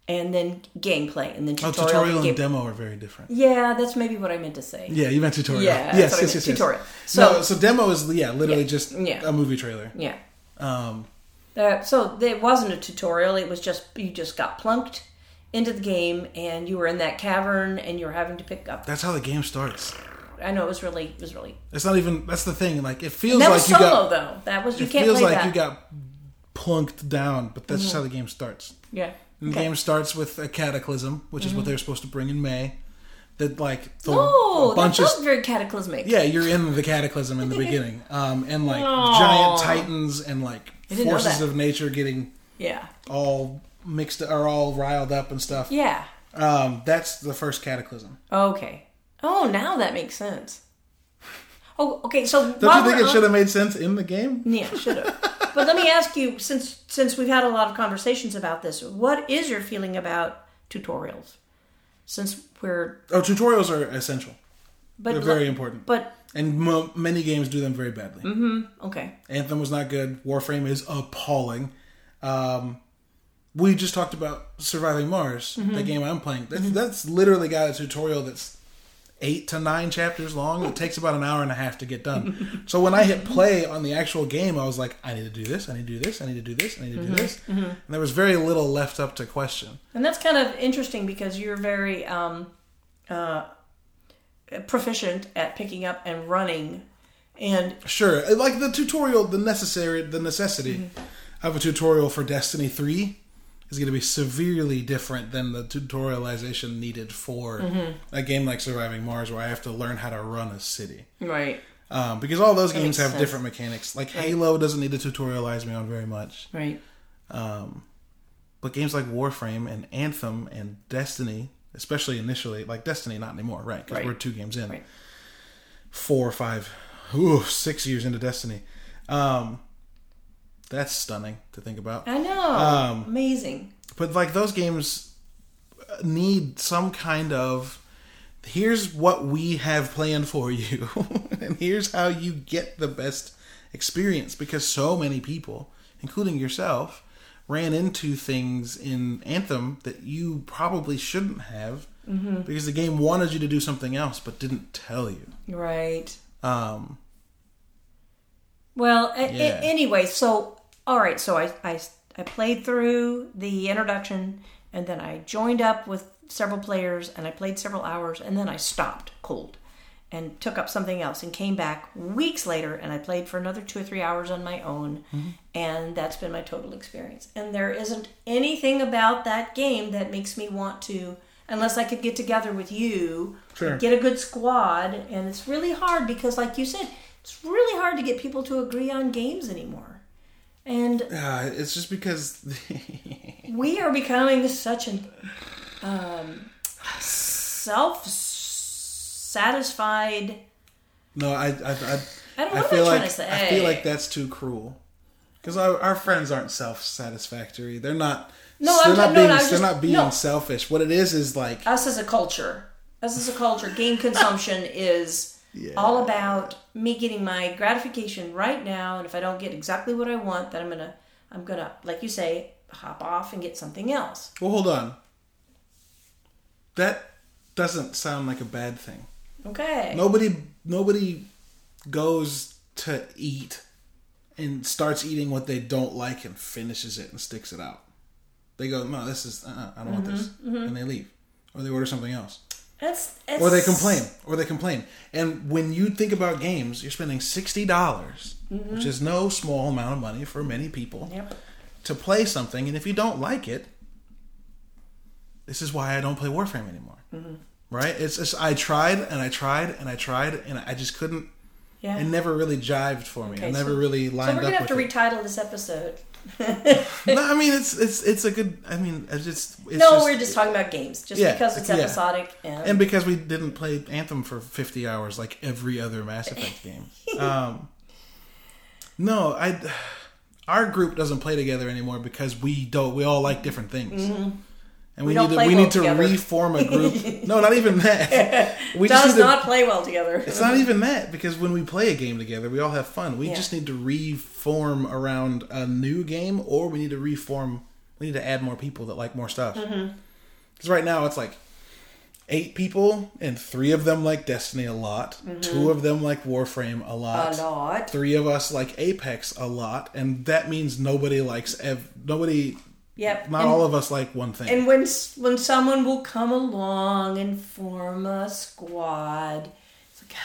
and then gameplay and then tutorial. Oh, tutorial. game- and demo are very different. Yeah, that's maybe what I meant to say. Yeah, you meant tutorial. Yeah, yes, yes, yes, tutorial. So, So- no, so demo is yeah, literally Yeah, just yeah. a movie trailer. Yeah. Um, Uh, so it wasn't a tutorial. It was just you just got plunked into the game and you were in that cavern and you were having to pick up. that's how the game starts. I know it was really it was really. It's not even. That's the thing. Like it feels like was you solo got. though. That was you It can't feels like that. you got plunked down, but that's just how the game starts. yeah. And The game starts with a cataclysm, which is what they're supposed to bring in May. That like the, Oh, a that bunch of very cataclysmic. yeah, you're in the cataclysm in the beginning, um, and like Aw. giant titans and like forces of nature getting Yeah. all mixed are all riled up and stuff. Yeah. Um, that's the first cataclysm. Okay. Oh, now that makes sense. Oh, okay. So Don't you think it should have made sense in the game? Yeah, should have. but let me ask you, since since we've had a lot of conversations about this, what is your feeling about tutorials? Since we're, Oh, tutorials are essential. but They're very important. But And mo- many games do them very badly. Mhm. Okay, Anthem was not good. Warframe is appalling. Um, we just talked about Surviving Mars, Mm-hmm. the game I'm playing. That's, that's literally got a tutorial that's eight to nine chapters long. It takes about an hour and a half to get done. so when I hit play on the actual game, I was like, I need to do this, I need to do this, I need to do this, I need to Mm-hmm. do this. And there was very little left up to question. and that's kind of interesting because you're very um, uh, proficient at picking up and running, and Sure, like the tutorial, the necessary, the necessity Mm-hmm. of a tutorial for Destiny Three is going to be severely different than the tutorialization needed for Mm-hmm. a game like Surviving Mars, where I have to learn how to run a city. right, Um, because all those games have sense. different mechanics. Like Halo doesn't need to tutorialize me on very much, right, um, but games like Warframe and Anthem and Destiny, especially initially, like Destiny, not anymore, right? Because Right. we're two games in right. four or five, ooh, six years into Destiny. Um, that's stunning to think about. I know, Um, amazing. But like those games need some kind of here's what we have planned for you, and here's how you get the best experience because so many people, including yourself, ran into things in Anthem that you probably shouldn't have because the game wanted you to do something else but didn't tell you. Right. Um, Well, a- a- anyway, so all right, so I, I I played through the introduction, and then I joined up with several players, and I played several hours, and then I stopped cold, and took up something else, and came back weeks later, and I played for another two or three hours on my own, mm-hmm. and that's been my total experience. And there isn't anything about that game that makes me want to, unless I could get together with you, Sure. get a good squad, and it's really hard because, like you said, it's really hard to get people to agree on games anymore. And uh, it's just because we are becoming such an um, self satisfied. no, I I, I, I don't know I what am I feel trying like to say. I feel like that's too cruel because our, our friends aren't self satisfactory. They're not. No, they're I'm- not no, being. no, they're just- not being no. selfish. What it is is like us as a culture, us as a culture, game consumption is Yeah. all about me getting my gratification right now, and if I don't get exactly what I want, then I'm gonna, I'm gonna, like you say, hop off and get something else. Well, hold on. That doesn't sound like a bad thing. Okay. Nobody nobody goes to eat and starts eating what they don't like and finishes it and sticks it out. They go, no, this is uh-uh, I don't want this, mm-hmm. Mm-hmm. and they leave, or they order something else, That's, that's or they complain, or they complain. And when you think about games, you're spending sixty dollars, which is no small amount of money for many people, Yep. to play something. And if you don't like it, this is why I don't play Warframe anymore. Mm-hmm. Right? It's just I tried and I tried and I tried and I just couldn't. Yeah. It never really jived for me. I Okay, never so- really so lined we're gonna up have to it. retitle this episode. no, I mean it's it's it's a good. I mean it's just it's no, just, we're just talking about games, just Yeah, because it's yeah. episodic. And, and because we didn't play Anthem for fifty hours like every other Mass Effect game. Um, no, I. Our group doesn't play together anymore because we don't. We all like different things. And we, Mm-hmm. need to we well need to together. reform a group. no, not even that. We just does to not play well together. It's not even that because when we play a game together, we all have fun. We Yeah. just need to reform around a new game, or we need to reform. We need to add more people that like more stuff. Because Mm-hmm. right now it's like eight people, and three of them like Destiny a lot. Two of them like Warframe a lot, a lot. lot. Three of us like Apex a lot, and that means nobody likes ev- nobody. Yep. Not and, all of us like one thing. and when when someone will come along and form a squad, it's like,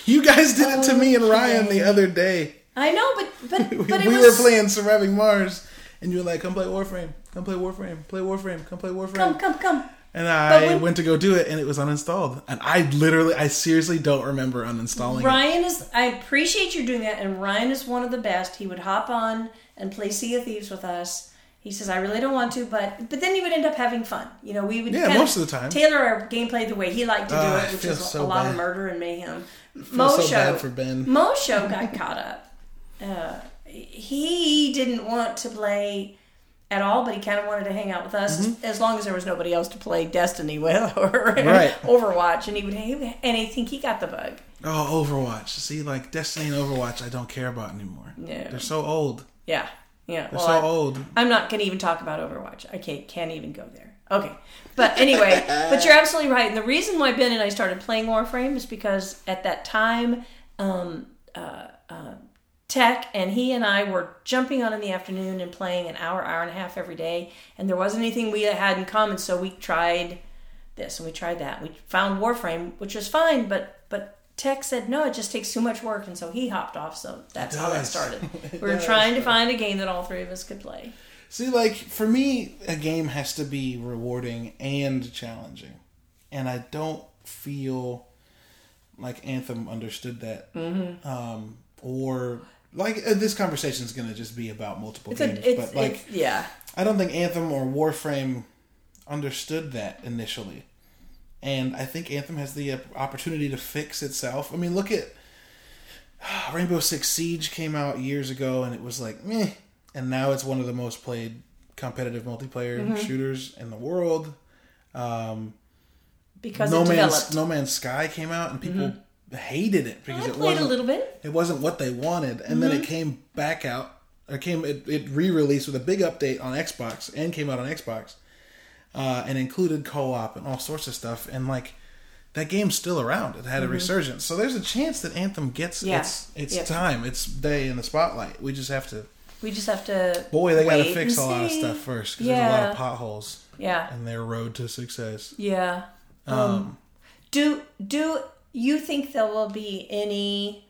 you guys did it to me and Ryan the other day. I know, but but we but we was were playing Surviving Mars, and you were like, "Come play Warframe, come play Warframe, play Warframe, come play Warframe." come come come. and I when- went to go do it, and it was uninstalled. And I literally, I seriously don't remember uninstalling. Ryan is. I appreciate you doing that, and Ryan is one of the best. He would hop on and play Sea of Thieves with us. He says, "I really don't want to, but but then he would end up having fun. You know, we would Yeah, kind most of the time. tailor our gameplay the way he liked to do Ah, it, which is so a lot bad. of murder and mayhem. feel so bad for Ben. Mosho got caught up. Uh, he didn't want to play at all, but he kind of wanted to hang out with us as long as there was nobody else to play Destiny with or Mm-hmm. Right. Overwatch, and he would. And I think he got the bug. Oh, Overwatch. See, like Destiny and Overwatch, I don't care about anymore. No. They're so old. Yeah, yeah. They're Well, so I, old. I'm not going to even talk about Overwatch. I can't can't even go there. Okay, but anyway, but you're absolutely right. And the reason why Ben and I started playing Warframe is because at that time, um, uh, uh, Tech and he and I were jumping on in the afternoon and playing an hour, hour and a half every day, and there wasn't anything we had in common. So we tried this and we tried that. We found Warframe, which was fine, but but. Tech said no, it just takes too much work, and so he hopped off. So that's how that started. We were trying to find a game that all three of us could play. See, like for me, a game has to be rewarding and challenging, and I don't feel like Anthem understood that, Mm-hmm. um, or like uh, this conversation is going to just be about multiple It's games, a, it's, but like yeah. I don't think Anthem or Warframe understood that initially. And I think Anthem has the uh, opportunity to fix itself. I mean, look at Rainbow Six Siege came out years ago and it was like, meh. And now it's one of the most played competitive multiplayer Mm-hmm. shooters in the world. Um, because no it Man's. No Man's Sky came out and people hated it because I it played a wasn't little bit. it wasn't what they wanted and then it came back out or came it, it re-released with a big update on xbox and came out on xbox uh, and included co-op and all sorts of stuff and like that game's still around it had a resurgence so there's a chance that anthem gets Yeah. its its Yep. time its day in the spotlight we just have to We just have to. boy they gotta fix a lot of stuff first because there's a lot of potholes Yeah, in their road to success yeah. um, Do do you think there will be any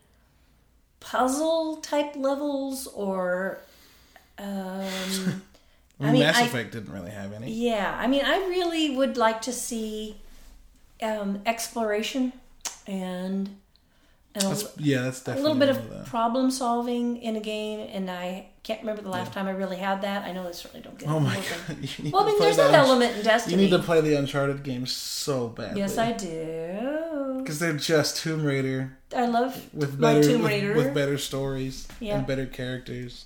puzzle type levels or? Um, I mean, mass I- effect didn't really have any yeah, I mean, I really would like to see um, exploration and and a, that's, yeah that's a little bit of problem solving in a game, and I can't remember the last time I really had that. I know I certainly don't get. oh it my god Well, I mean, there's that Unch- element in Destiny. You need to play the Uncharted games so badly. yes, I do. Because they're just Tomb Raider I love with my better Tomb with, Raider. with better stories Yeah. and better characters.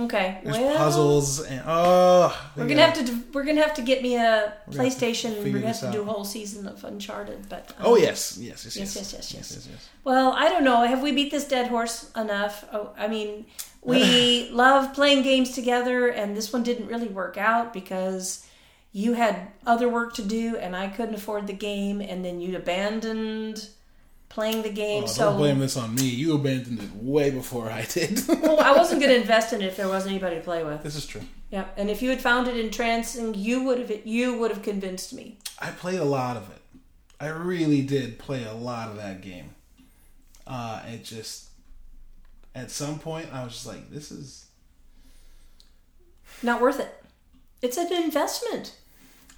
Okay. There's well, puzzles and oh, We're gonna have to. We're gonna have to get me a We're gonna PlayStation. We're gonna have to do a whole season of Uncharted. But um, Oh yes, yes, yes, Yes, yes, yes, yes, yes. yes. Well, I don't know. Have we beat this dead horse enough? Oh, I mean, we love playing games together, and this one didn't really work out because you had other work to do, and I couldn't afford the game, and then you abandoned playing the game. Oh, so don't blame this on me. You abandoned it way before I did. well, I wasn't going to invest in it if there wasn't anybody to play with. this is true. Yeah, and if you had found it entrancing, you would have you would have convinced me. I played a lot of it. I really did play a lot of that game. Uh, it just at some point I was just like, this is Not worth it. It's an investment.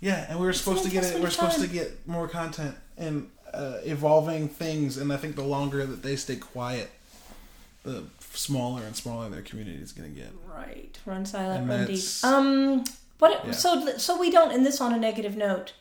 yeah, and we were supposed to get it. We're of supposed to get more content and uh, evolving things, and I think the longer that they stay quiet, the smaller and smaller their community is going to get. Right. Run silent, And run deep. Um what Yeah. so so we don't end this on a negative note.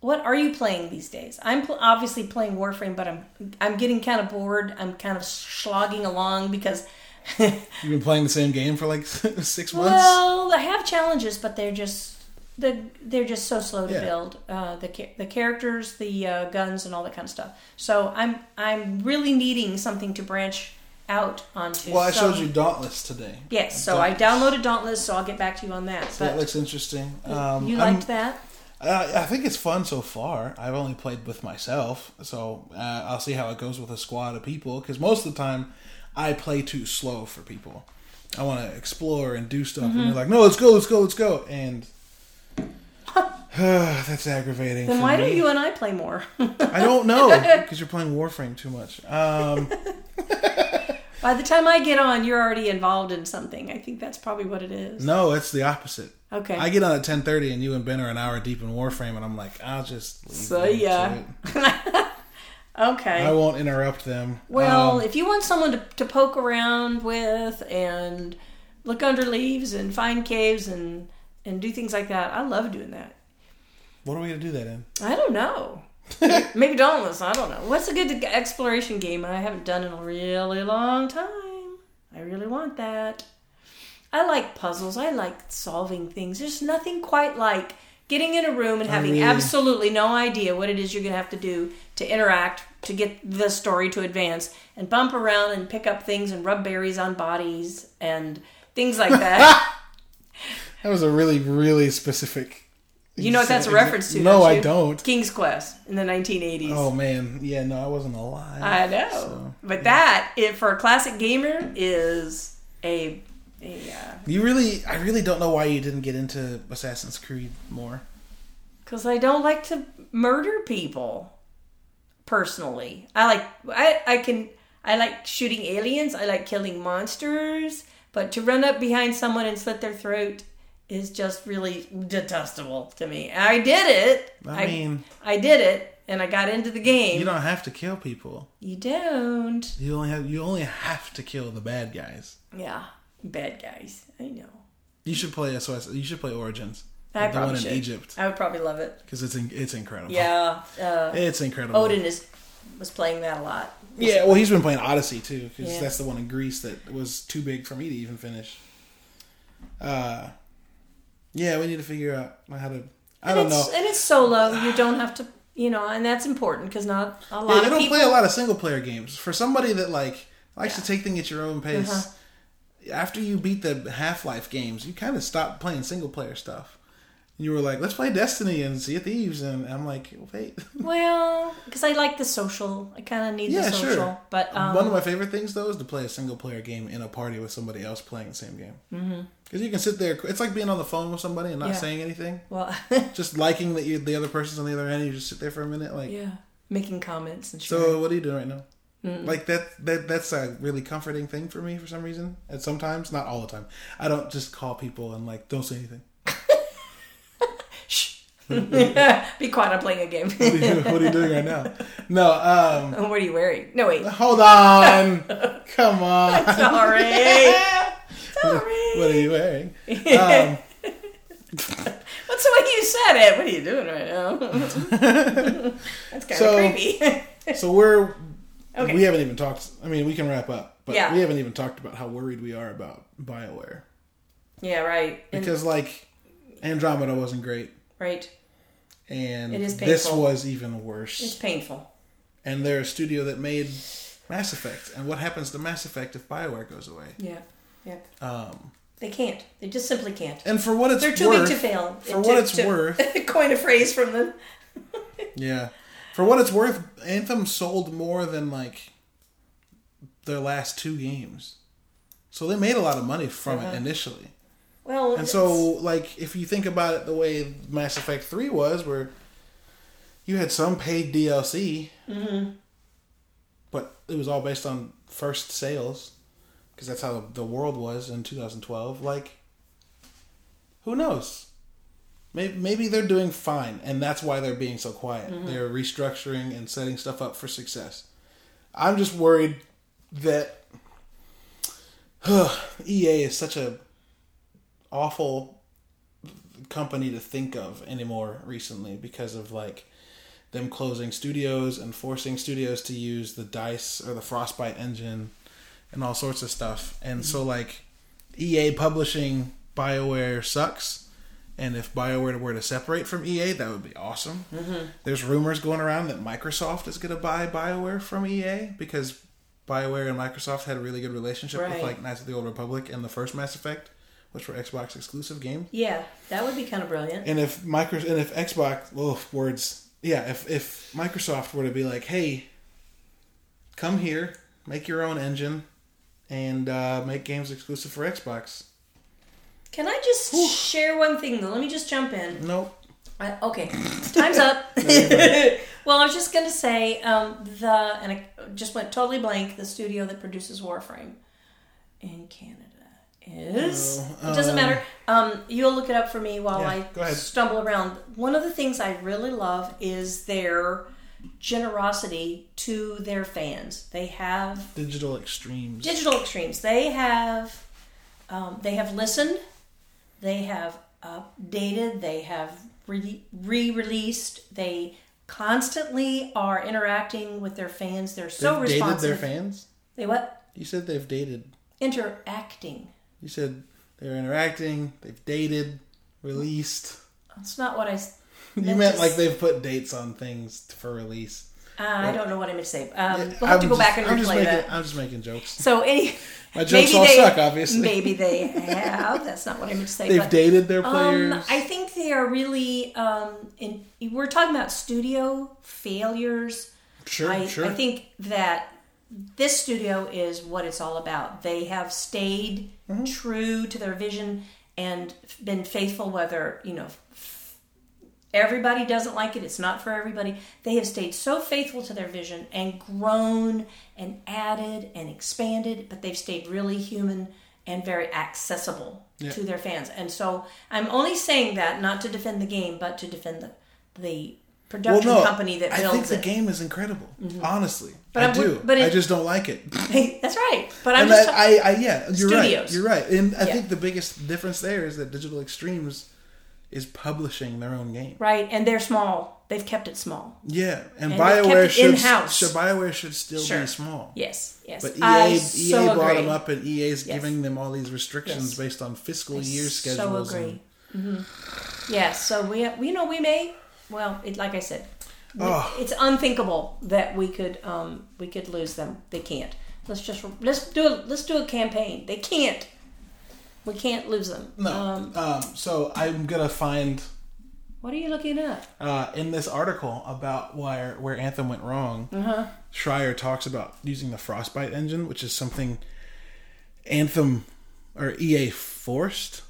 What are you playing these days? I'm pl- obviously playing Warframe, but I'm I'm getting kind of bored. I'm kind of slogging along because You've been playing the same game for like six months. well, I have challenges, but they're just the they're just so slow to Yeah. build. Uh, the the characters, the uh, guns, and all that kind of stuff. So I'm I'm really needing something to branch out onto. well, I showed you Dauntless today. Yes, so I downloaded Dauntless, so I'll get back to you on that. So that looks interesting. Um, you I'm- liked that? Uh, I think it's fun so far. I've only played with myself, so uh, I'll see how it goes with a squad of people. Because most of the time, I play too slow for people. I want to explore and do stuff, Mm-hmm. and they're like, "No, let's go, let's go, let's go," and that's aggravating. Then why me. don't you and I play more? I don't know because you're playing Warframe too much. Um, By the time I get on, you're already involved in something. I think that's probably what it is. no, it's the opposite. Okay. I get on at ten thirty, and you and Ben are an hour deep in Warframe, and I'm like, I'll just leave So, yeah. okay. I won't interrupt them. well, Um, if you want someone to, to poke around with and look under leaves and find caves and and do things like that, I love doing that. What are we gonna do that in? I don't know. Maybe Dauntless. I don't know. What's a good exploration game I haven't done in a really long time? I really want that. I like puzzles. I like solving things. There's nothing quite like getting in a room and I having mean- absolutely no idea what it is you're going to have to do to interact to get the story to advance and bump around and pick up things and rub berries on bodies and things like that. That was a really, really specific. You know what that's a reference to? No, don't I don't. King's Quest in the 1980s. Oh man, yeah, no, I wasn't alive. I know, so, but that it, for a classic gamer is a, a uh, You really, I really don't know why you didn't get into Assassin's Creed more. because I don't like to murder people. Personally, I like I I can I like shooting aliens. I like killing monsters, but to run up behind someone and slit their throat is just really detestable to me. I did it. I mean, I did it, and I got into the game. you don't have to kill people. You don't. You only have, you only have to kill the bad guys. Yeah, bad guys. I know. You should play SOS. You should play Origins. I the probably one in should. Egypt, I would probably love it. because it's in, it's incredible. Yeah, uh, it's incredible. Odin is was playing that a lot. Yeah, well, he's been playing Odyssey too, because Yeah. that's the one in Greece that was too big for me to even finish. Uh, yeah, we need to figure out how to. I and don't it's, know. And it's solo. You don't have to, you know, and that's important because not a lot Yeah, don't people. play a lot of single player games. For somebody that like likes Yeah. to take things at your own pace, Uh-huh. after you beat the Half Life games, you kind of stop playing single player stuff. You were like, let's play Destiny and Sea of Thieves, and I'm like, wait. Well, because I like the social. I kind of need Yeah, the social. sure. But um, One of my favorite things though is to play a single player game in a party with somebody else playing the same game. Because you can sit there. It's like being on the phone with somebody and not Yeah. saying anything, well, just liking that you the other person's on the other end. You just sit there for a minute, like. yeah, making comments and shit. So what are you doing right now? Like that that that's a really comforting thing for me for some reason. And sometimes, not all the time. I don't just call people and like don't say anything. Be quiet. I'm playing a game. What are you, what are you doing right now? No, um what are you wearing? No, wait. hold on. Come on. Sorry. Sorry. What are you wearing? Um, What's the way you said it? What are you doing right now? That's kind of So- creepy. so we're Okay. we haven't even talked I mean we can wrap up, but Yeah. we haven't even talked about how worried we are about BioWare. Yeah, right. And- because like Andromeda wasn't great, right. And It is this was even worse. It's painful. and they're a studio that made Mass Effect. And what happens to Mass Effect if Bioware goes away? Yeah. Yeah. Um, They can't. They just simply can't. and for what it's worth. They're too worth, big to fail. for To- what it's to worth, Coin a phrase from them. yeah, for what it's worth, Anthem sold more than like their last two games, so they made a lot of money from Uh-huh. it initially. Well, And so, like, if you think about it the way Mass Effect 3 was, where you had some paid DLC, Mm-hmm. but it was all based on first sales, because that's how the world was in 2012. Like, who knows? Maybe, maybe they're doing fine, and that's why they're being so quiet. Mm-hmm. They're restructuring and setting stuff up for success. I'm just worried that EA is such a awful company to think of anymore recently because of like them closing studios and forcing studios to use the dice or the frostbite engine and all sorts of stuff. And so mm-hmm. like ea publishing bioware sucks. And if bioware were to separate from ea that would be awesome. Mm-hmm. There's rumors going around that microsoft is going to buy bioware from ea because bioware and microsoft had a really good relationship with like knights of the old republic and the first mass effect which were xbox exclusive games yeah, that would be kind of brilliant. and if micro and if Xbox, well, words, yeah, if if Microsoft were to be like, hey, come here, make your own engine, and uh, make games exclusive for Xbox. Can I just share one thing though? Let me just jump in. Nope. I, okay, time's up. well, I was just gonna say um, the and I just went totally blank. The studio that produces Warframe in Canada is Oh, it doesn't matter. Um, you'll look it up for me while Yeah, I stumble around. One of the things I really love is their generosity to their fans. They have Digital Extremes. digital extremes they have um, they have listened they have updated they have re- re-released they constantly are interacting with their fans they're so They've dated responsive their fans. they what You said they've dated. interacting You said they're interacting. They've dated, released. that's not what i You meant meant to like they've put dates on things for release. uh, i don't know what i meant to say um, Yeah, we'll have to I'm go just- back and I'm replay making, that I'm just making jokes. so any My jokes all they, suck, obviously. maybe they have that's not what i meant to say They've but- dated their players. Um, I think they are really. Um, in, we're talking about studio failures. sure, I, sure. I think that this studio is what it's all about. They have stayed Mm-hmm. true to their vision and been faithful, whether you know everybody doesn't like it. It's not for everybody. They have stayed so faithful to their vision and grown and added and expanded, but they've stayed really human and very accessible Yeah. to their fans. And so I'm only saying that not to defend the game, but to defend the the production company that I builds think the it. game is incredible. Honestly, But I I'm- do. but I just don't like it. That's right. But I'm and just I, I, I, yeah, you're Studios. right. You're right. And I Yeah. think the biggest difference there is that Digital Extremes is publishing their own game. right, and they're small. They've kept it small. Yeah, and, And they've kept Bioware it should, in-house. should Bioware should still Sure. be small. Yes, yes. But EA, I EA so brought agree. them up, and EA is Yes. giving them all these restrictions Yes. based on fiscal I year so schedules. agree. and- hmm Yes, so we we know we may. Well, it, like I said, Oh. it's unthinkable that we could um, we could lose them. They can't. Let's just let's do a let's do a campaign. They can't. We can't lose them. no, Um, um, so I'm gonna find what are you looking at? uh, in this article about where where Anthem went wrong. Uh-huh. Schreier talks about using the Frostbite engine, which is something Anthem or EA forced.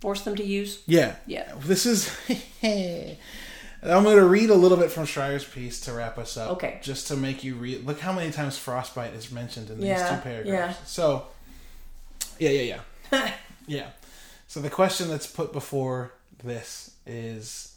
Force them to use. Yeah, Yeah. This is. I'm going to read a little bit from Schreier's piece to wrap us up. Okay. Just to make you read. Look how many times Frostbite is mentioned in these Yeah, two paragraphs. yeah. So, yeah, yeah, yeah. yeah. So the question that's put before this is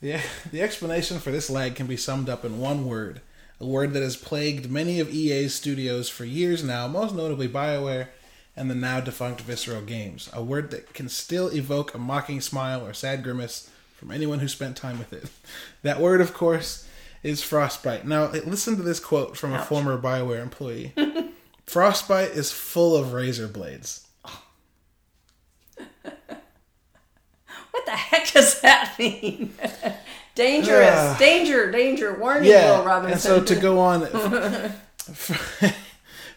the the explanation for this lag can be summed up in one word, a word that has plagued many of EA's studios for years now, most notably BioWare and the now defunct Visceral Games. A word that can still evoke a mocking smile or sad grimace from anyone who spent time with it. That word, of course, is frostbite. Now, listen to this quote from Ouch. a former BioWare employee Frostbite is full of razor blades. what the heck does that mean? Dangerous, uh, danger, danger, warning, yeah. Will Robinson. And so to go on,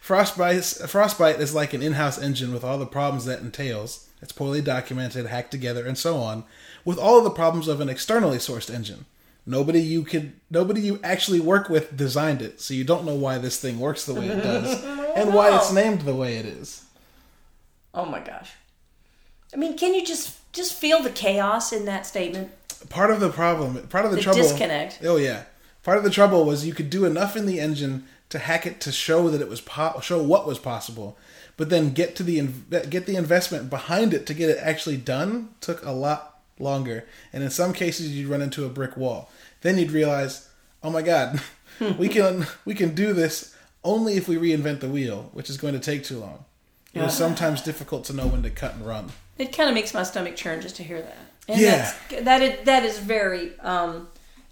frostbite, frostbite is like an in-house engine with all the problems that entails. It's poorly documented, hacked together, and so on, with all of the problems of an externally sourced engine. Nobody you could, nobody you actually work with designed it, so you don't know why this thing works the way it does, and why it's named the way it is. oh my gosh. I mean, can you just just feel the chaos in that statement? Part of the problem, part of the, The trouble, disconnect. Oh yeah, part of the trouble was you could do enough in the engine to hack it to show that it was po- show what was possible, but then get to the get the investment behind it to get it actually done took a lot longer, and in some cases you'd run into a brick wall. Then you'd realize, oh my god, we can we can do this only if we reinvent the wheel, which is going to take too long. It was sometimes difficult to know when to cut and run. It kind of makes my stomach churn just to hear that. And Yeah. that's, that is that is very um,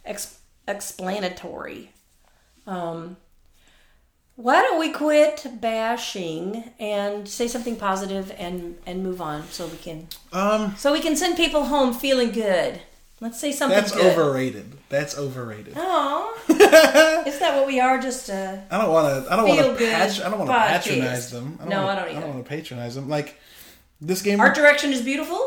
ex- explanatory. Um, why don't we quit bashing and say something positive and and move on so we can Um, so we can send people home feeling good. Let's say something that's good. overrated. That's overrated. Oh, is that what we are? Just uh, I don't want to. I don't want to. good Patch, I don't want to patronize them. I don't No, wanna, I don't I don't want to patronize them. Like this game art direction is beautiful.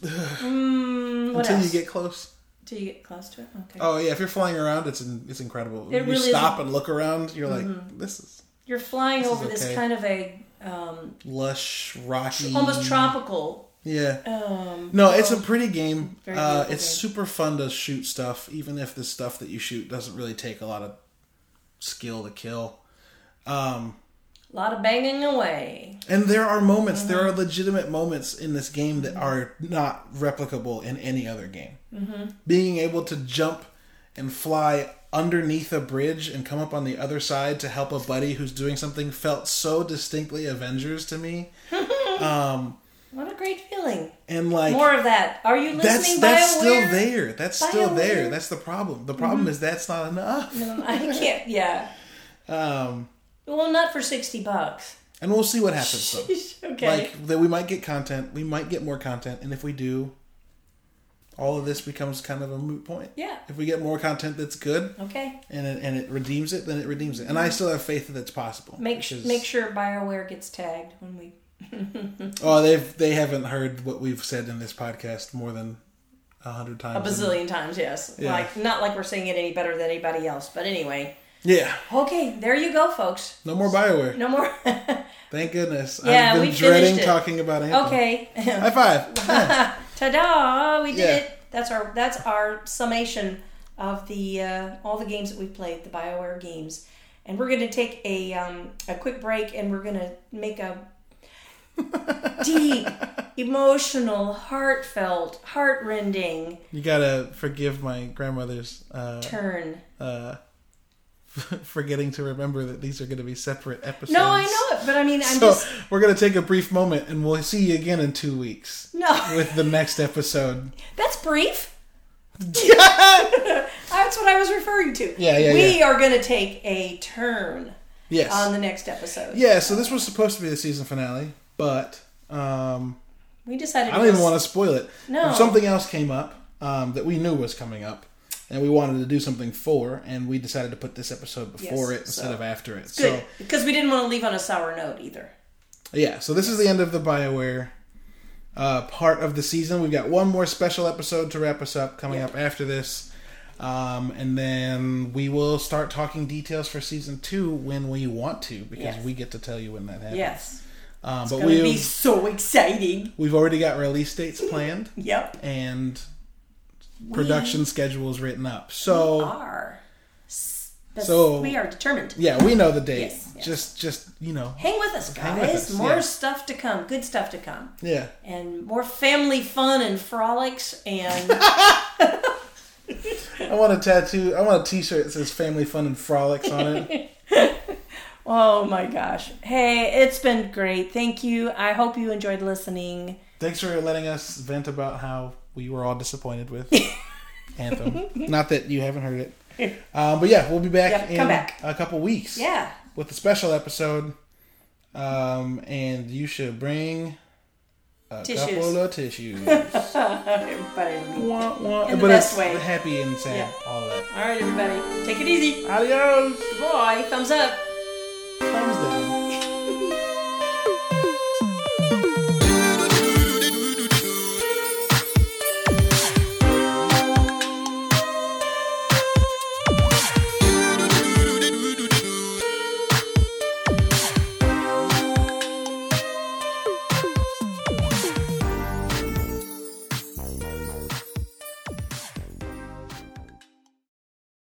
Mm, what until else? you get close. Till you get close to it. Okay. Oh yeah, if you're flying around, it's in, it's incredible. It When you really is Mm-hmm. stop and look around, you're like, this is You're flying This is over this kind of a um, lush, rocky, almost tropical. Yeah. Um, No, it's a pretty game. Uh, it's game. super fun to shoot stuff, even if the stuff that you shoot doesn't really take a lot of skill to kill. Um, a lot of banging away. And there are moments, there Mm-hmm. are legitimate moments in this game that are not replicable in any other game. Mm-hmm. Being able to jump and fly underneath a bridge and come up on the other side to help a buddy who's doing something felt so distinctly Avengers to me. What a great feeling. And like More of that. Are you that's listening? that's BioWare? still there. That's still there. That's the problem. The problem is that's not enough. Um, I can't. Yeah. Um, Well, not for sixty bucks. and we'll see what happens though. okay. like that we might get content we might get more content and if we do all of this becomes kind of a moot point yeah. if we get more content that's good Okay. and it, and it redeems it then it redeems it and i mm-hmm. still have faith that it's possible Make because- make sure Bioware gets tagged when we. oh they've they haven't heard what we've said in this podcast more than a hundred times. A bazillion times, yes. Yeah. Like not like we're saying it any better than anybody else, but anyway. Yeah Okay, there you go, folks. no more bioware No more. thank goodness Yeah, i've been we finished dreading it. talking about Anthem. okay. high five Ta-da! We did Yeah. it. That's our that's our summation of the uh, all the games that we played, the Bioware games, and we're going to take a um, a quick break, and we're going to make a deep, emotional, heartfelt, heartrending you gotta forgive my grandmother's uh, turn. uh, forgetting to remember that these are going to be separate episodes. No, I know it, but I mean, I'm so just we're going to take a brief moment, and we'll see you again in two weeks no. with the next episode. That's brief. That's what I was referring to. Yeah, yeah, We are going to take a turn Yes. on the next episode. Yeah. So this was supposed to be the season finale, but um, We decided. I don't even want to spoil it. No. If something else came up um, that we knew was coming up, and we wanted to do something for, and we decided to put this episode before Yes, it instead so- of after it. Good, So because we didn't want to leave on a sour note either. Yeah, so this is the end of the BioWare uh, part of the season. We've got one more special episode to wrap us up coming Yeah. up after this. Um, and then we will start talking details for season two when we want to, because Yes. we get to tell you when that happens. Yes, Um, it's but going to be so exciting. we've already got release dates planned Yep, and production schedules written up. So are. So- we are determined. yeah, we know the date. Yes, yes. Just, just you know, Hang with us, guys. with us, more yeah. stuff to come. Good stuff to come, yeah. and more family fun and frolics and I want a tattoo. I want a T-shirt that says "Family Fun and Frolics" on it. oh my gosh. Hey, it's been great. Thank you. I hope you enjoyed listening. Thanks for letting us vent about how we were all disappointed with Anthem. Not that you haven't heard it. Um, but yeah, we'll be back Yep, in back. a couple weeks Yeah. with a special episode. Um, and you should bring a Tissues. couple of tissues. everybody. Wah, wah. In the but best it's way. happy and sad, Yeah. all that. All right, everybody. Take it easy. Adios. Boy, thumbs up. thumbs up.